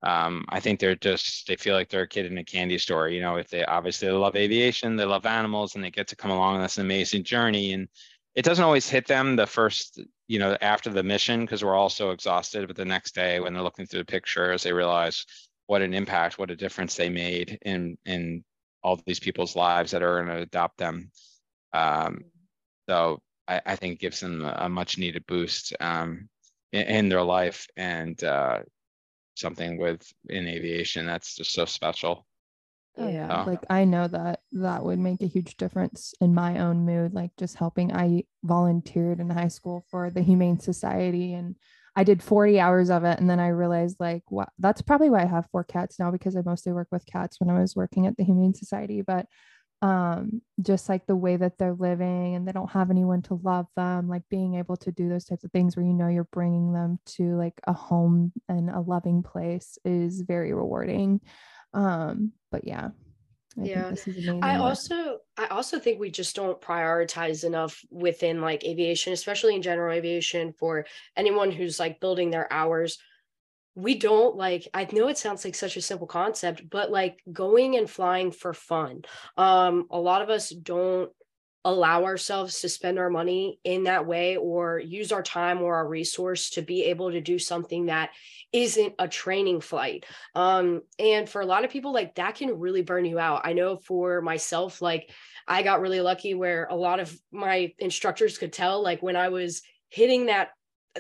um, I think they're just they feel like they're a kid in a candy store. You know, if they obviously they love aviation, they love animals, and they get to come along on this amazing journey. And it doesn't always hit them the first, you know, after the mission because we're all so exhausted. But the next day, when they're looking through the pictures, they realize what an impact, what a difference they made in in all these people's lives that are going to adopt them. Um, so I, I, think gives them a, much needed boost um, in, in, their life and uh, something with in aviation that's just so special. Oh yeah, so. like I know that that would make a huge difference in my own mood. Like just helping. I volunteered in high school for the Humane Society, and I did 40 hours of it, and then I realized like, what that's probably why I have four cats now because I mostly work with cats when I was working at the Humane Society. But um just like the way that they're living and they don't have anyone to love them like being able to do those types of things where you know you're bringing them to like a home and a loving place is very rewarding. Um but yeah I yeah. i also i also think we just don't prioritize enough within like aviation especially in general aviation for anyone who's like building their hours we don't like i know it sounds like such a simple concept but like going and flying for fun. Um a lot of us don't allow ourselves to spend our money in that way or use our time or our resource to be able to do something that isn't a training flight. Um and for a lot of people like that can really burn you out. I know for myself like i got really lucky where a lot of my instructors could tell like when i was hitting that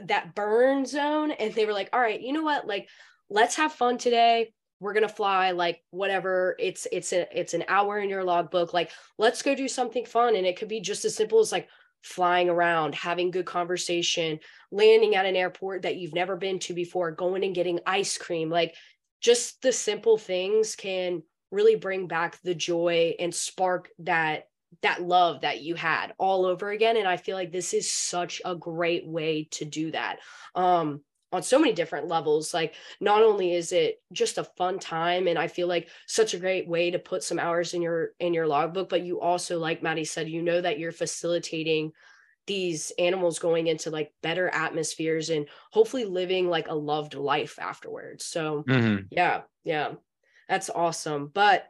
that burn zone and they were like all right you know what? Like let's have fun today. We're gonna fly like whatever. It's it's a it's an hour in your logbook. Like let's go do something fun. And it could be just as simple as like flying around having good conversation landing at an airport that you've never been to before going and getting ice cream. Like just the simple things can really bring back the joy and spark that that love that you had all over again and i feel like this is such a great way to do that um on so many different levels like not only is it just a fun time and i feel like such a great way to put some hours in your in your logbook but you also like maddie said you know that you're facilitating these animals going into like better atmospheres and hopefully living like a loved life afterwards so mm-hmm. yeah yeah that's awesome but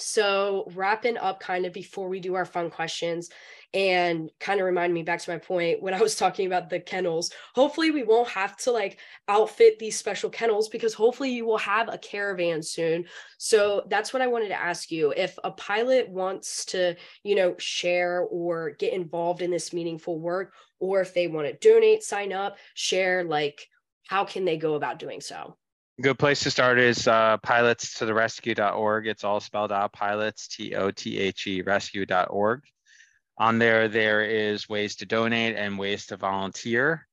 so, wrapping up kind of before we do our fun questions and kind of remind me back to my point when I was talking about the kennels. Hopefully, we won't have to like outfit these special kennels because hopefully you will have a caravan soon. So, that's what I wanted to ask you. If a pilot wants to, you know, share or get involved in this meaningful work, or if they want to donate, sign up, share, like, how can they go about doing so? Good place to start is uh, pilots to the rescue.org. It's all spelled out pilots, T O T H E rescue.org. On there, there is ways to donate and ways to volunteer.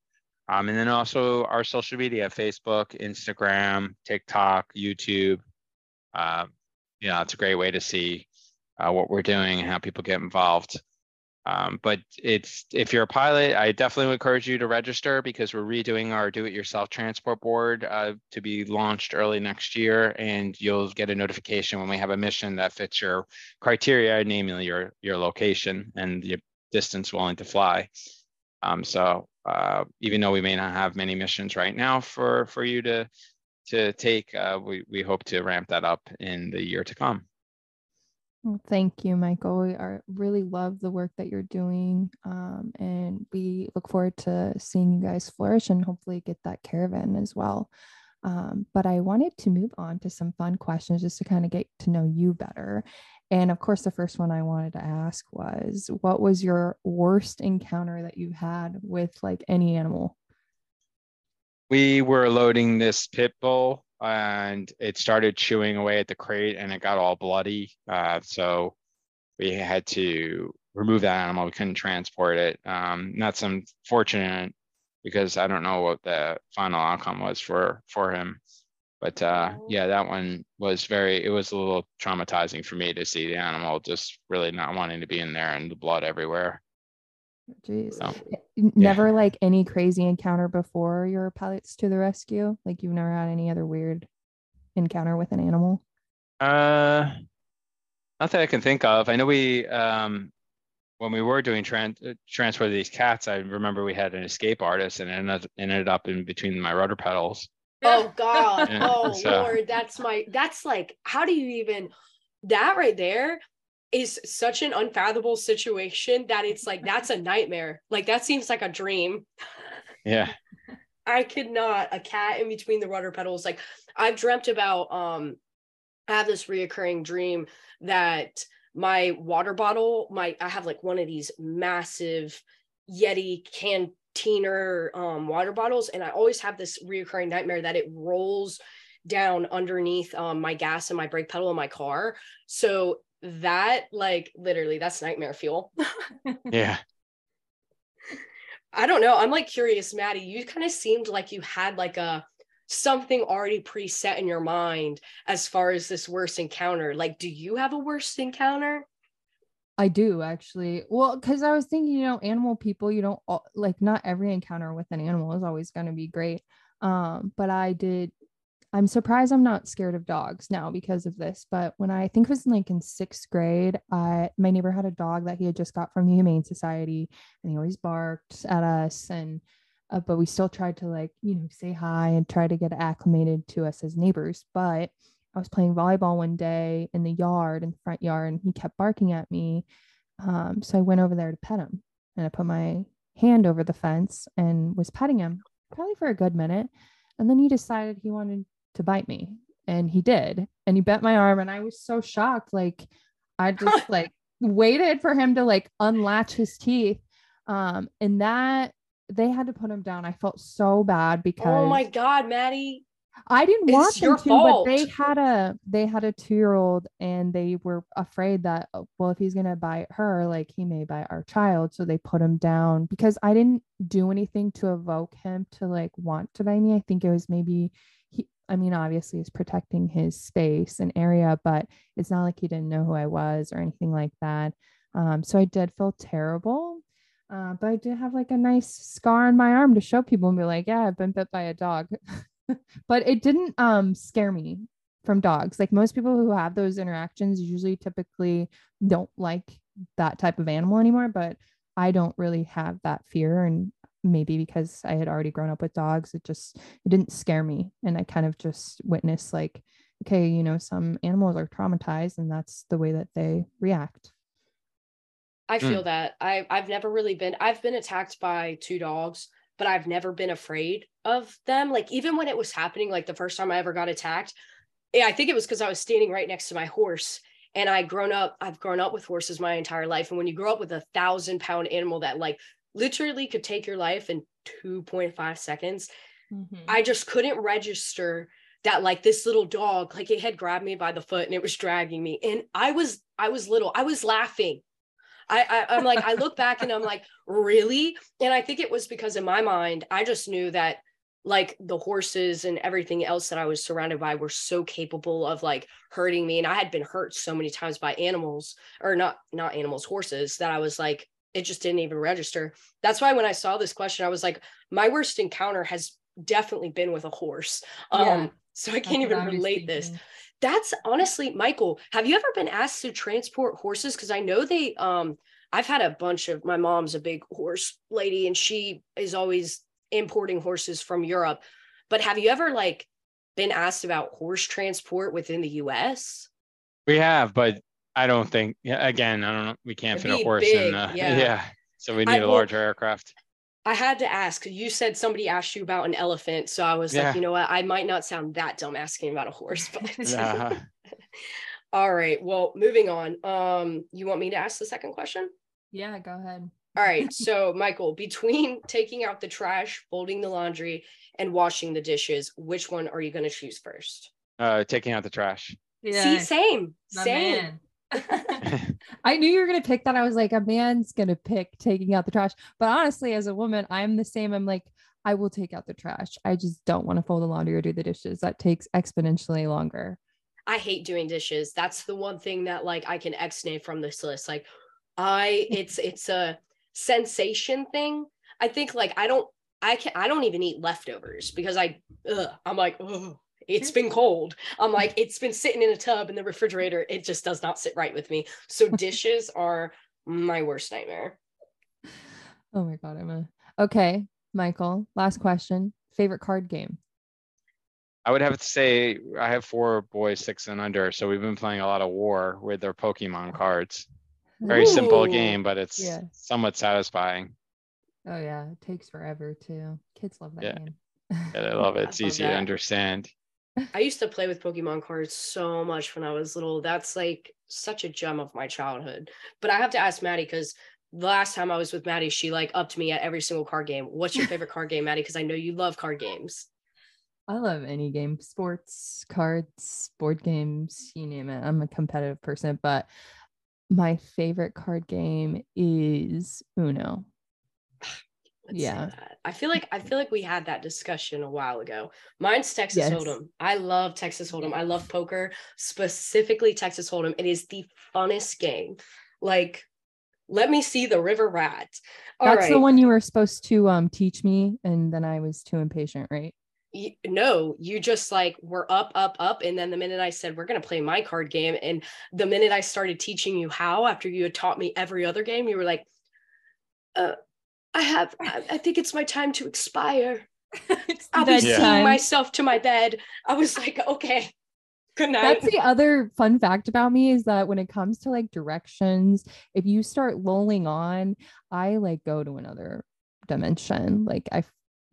Um, and then also our social media Facebook, Instagram, TikTok, YouTube. Uh, yeah, it's a great way to see uh, what we're doing and how people get involved. Um, but it's if you're a pilot, I definitely encourage you to register because we're redoing our do-it-yourself transport board uh, to be launched early next year, and you'll get a notification when we have a mission that fits your criteria, namely your your location and the distance willing to fly. Um, so uh, even though we may not have many missions right now for for you to to take, uh, we we hope to ramp that up in the year to come. Thank you, Michael. We are really love the work that you're doing, um, and we look forward to seeing you guys flourish and hopefully get that caravan as well. Um, but I wanted to move on to some fun questions just to kind of get to know you better. And of course, the first one I wanted to ask was, what was your worst encounter that you had with like any animal? We were loading this pit bull and it started chewing away at the crate and it got all bloody. Uh, so we had to remove that animal. We couldn't transport it. Um, that's unfortunate because I don't know what the final outcome was for for him. But uh, yeah, that one was very. It was a little traumatizing for me to see the animal just really not wanting to be in there and the blood everywhere. Jeez. So, N- Never like any crazy encounter before your pilots to the rescue. Like you've never had any other weird encounter with an animal. uh, not that I can think of. I know we, um, when we were doing trans uh, transfer of these cats, I remember we had an escape artist and it ended, ended up in between my rudder pedals. Oh God. Yeah, Oh so- Lord. That's my that's like how do you even that right there is such an unfathomable situation that it's like that's a nightmare. Like that seems like a dream. Yeah. (laughs) I could not a cat in between the rudder pedals. Like I've dreamt about um I have this reoccurring dream that my water bottle, my I have like one of these massive Yeti cantener um water bottles, and I always have this reoccurring nightmare that it rolls down underneath um my gas and my brake pedal in my car. So that like literally that's nightmare fuel. (laughs) Yeah. I don't know. I'm like curious, Maddie. You kind of seemed like you had like a something already preset in your mind as far as this worst encounter. Like, do you have a worst encounter? I do actually. Well, because I was thinking, you know, animal people, you don't like not every encounter with an animal is always going to be great. Um, but I did. I'm surprised I'm not scared of dogs now because of this. But when I think it was like in sixth grade, I my neighbor had a dog that he had just got from the Humane Society, and he always barked at us, and uh, but we still tried to like you know say hi and try to get acclimated to us as neighbors. But I was playing volleyball one day in the yard, in the front yard, and he kept barking at me. Um, so I went over there to pet him and I put my hand over the fence and was petting him probably for a good minute. And then he decided he wanted to bite me. And he did. And he bit my arm. And I was so shocked. Like I (laughs) just like waited for him to like unlatch his teeth. Um, and that they had to put him down. I felt so bad because Oh my God, Maddie. I didn't It's want them to, but they had a they had a two year old and they were afraid that oh, well if he's gonna bite her like he may bite our child so they put him down because I didn't do anything to evoke him to like want to bite me. I think it was maybe I mean obviously he's protecting his space and area, but it's not like he didn't know who I was or anything like that. Um, so I did feel terrible. Uh, but I did have like a nice scar on my arm to show people and be like, yeah, I've been bit by a dog. (laughs) but it didn't um scare me from dogs. Like most people who have those interactions usually typically don't like that type of animal anymore, but I don't really have that fear and maybe because I had already grown up with dogs, it just it didn't scare me and I kind of just witnessed like okay, you know, some animals are traumatized and that's the way that they react. I Mm. feel that. I I've never really been I've been attacked by two dogs, but I've never been afraid of them. Like even when it was happening, like the first time I ever got attacked, yeah, I think it was because I was standing right next to my horse. And I grown up, I've grown up with horses my entire life. And when you grow up with a thousand pound animal that like literally could take your life in 2.5 seconds, mm-hmm. I just couldn't register that like this little dog, like it had grabbed me by the foot and it was dragging me. And I was, I was little, I was laughing. I, I I'm like, I look back and I'm like, (laughs) really? And I think it was because in my mind, I just knew that like the horses and everything else that I was surrounded by were so capable of like hurting me. And I had been hurt so many times by animals or not, not animals, horses that I was like, it just didn't even register. That's why when I saw this question, I was like, my worst encounter has definitely been with a horse. Um, so I can't even relate this. That's honestly, Michael, have you ever been asked to transport horses? Because I know they um I've had a bunch of my mom's a big horse lady and she is always importing horses from Europe. But have you ever like been asked about horse transport within the US? We have, but I don't think, yeah, again, I don't know, we can't It'd fit a horse big, in, uh, (laughs) yeah. yeah. So we need a will- larger aircraft. I had to ask. You said somebody asked you about an elephant. So I was Yeah. like, you know what? I might not sound that dumb asking about a horse, (laughs) but (laughs) Uh, all right. Well, moving on. Um, you want me to ask the second question? Yeah, go ahead. All right. So, Michael, between taking out the trash, folding the laundry, and washing the dishes, which one are you going to choose first? uh, taking out the trash. See, same, my same. man. (laughs) I knew you were gonna pick that. I was like, a man's gonna pick taking out the trash. But honestly, as a woman, I'm the same. I'm like, I will take out the trash. I just don't want to fold the laundry or do the dishes. That takes exponentially longer. I hate doing dishes. That's the one thing that like I can exnate from this list. Like, I it's it's a sensation thing. I think like I don't I can I don't even eat leftovers because I ugh, I'm like oh it's been cold. I'm like it's been sitting in a tub in the refrigerator. It just does not sit right with me. So (laughs) dishes are my worst nightmare. Oh my god, Emma. Okay, Michael. Last question. Favorite card game? I would have to say I have four boys, six and under, so we've been playing a lot of War with their Pokemon cards. Very Ooh. simple game, but it's yeah. somewhat satisfying. Oh yeah, it takes forever too. Kids love that yeah. game. yeah, I (laughs) love it. It's easy that. to understand. I used to play with Pokemon cards so much when I was little. That's like such a gem of my childhood. But I have to ask Maddie because the last time I was with Maddie, she like upped me at every single card game. What's your favorite card game, Maddie? Because I know you love card games. I love any game, sports, cards, board games, you name it. I'm a competitive person, but my favorite card game is Uno. (sighs) (sighs) Let's yeah. I feel like I feel like we had that discussion a while ago. Mine's Texas yes. Hold'em. I love Texas Hold'em. I love poker, specifically Texas Hold'em. It is the funnest game. Like let me see the river rat. All That's right. the one you were supposed to um teach me and then I was too impatient, right? no, you just like were up, up, up. And then the minute I said, we're going to play my card game, and the minute I started teaching you how after you had taught me every other game, you were like, uh, I have, I, I think it's my time to expire. (laughs) I'll be seeing myself to my bed. I was (laughs) like, okay. Good night. That's the other fun fact about me is that when it comes to like directions, if you start lolling on, I like go to another dimension. Like I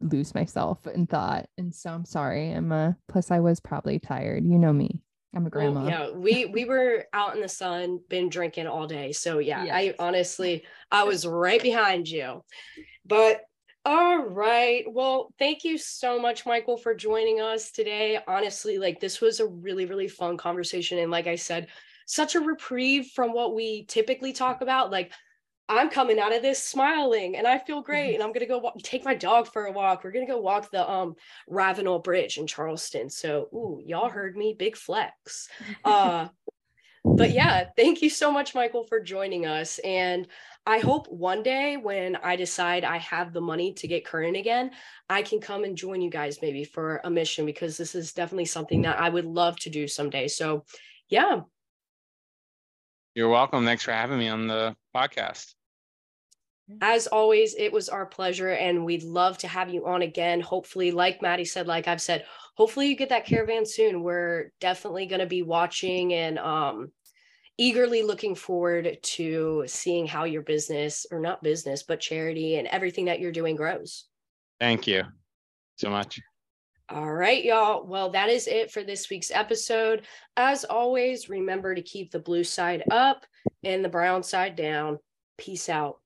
lose myself in thought. And so I'm sorry, Emma. Plus, I was probably tired. You know me. I'm a grandma. Well, yeah, we we were out in the sun, been drinking all day. So yeah, yes. I honestly I was right behind you. But all right. Well, thank you so much, Michael, for joining us today. Honestly, like this was a really, really fun conversation. And like I said, such a reprieve from what we typically talk about. Like I'm coming out of this smiling and I feel great. Mm-hmm. And I'm gonna go walk, take my dog for a walk. We're gonna go walk the um Ravenel Bridge in Charleston. So ooh, y'all heard me, big flex. (laughs) Uh but yeah, thank you so much, Michael, for joining us. And I hope one day when I decide I have the money to get current again, I can come and join you guys maybe for a mission because this is definitely something that I would love to do someday. So yeah, you're welcome. Thanks for having me on the podcast. As always, it was our pleasure, and we'd love to have you on again. Hopefully, like Maddie said, like I've said, hopefully you get that caravan soon. We're definitely going to be watching and um, eagerly looking forward to seeing how your business, or not business, but charity and everything that you're doing grows. Thank you so much. All right, y'all. Well, that is it for this week's episode. As always, remember to keep the blue side up and the brown side down. Peace out.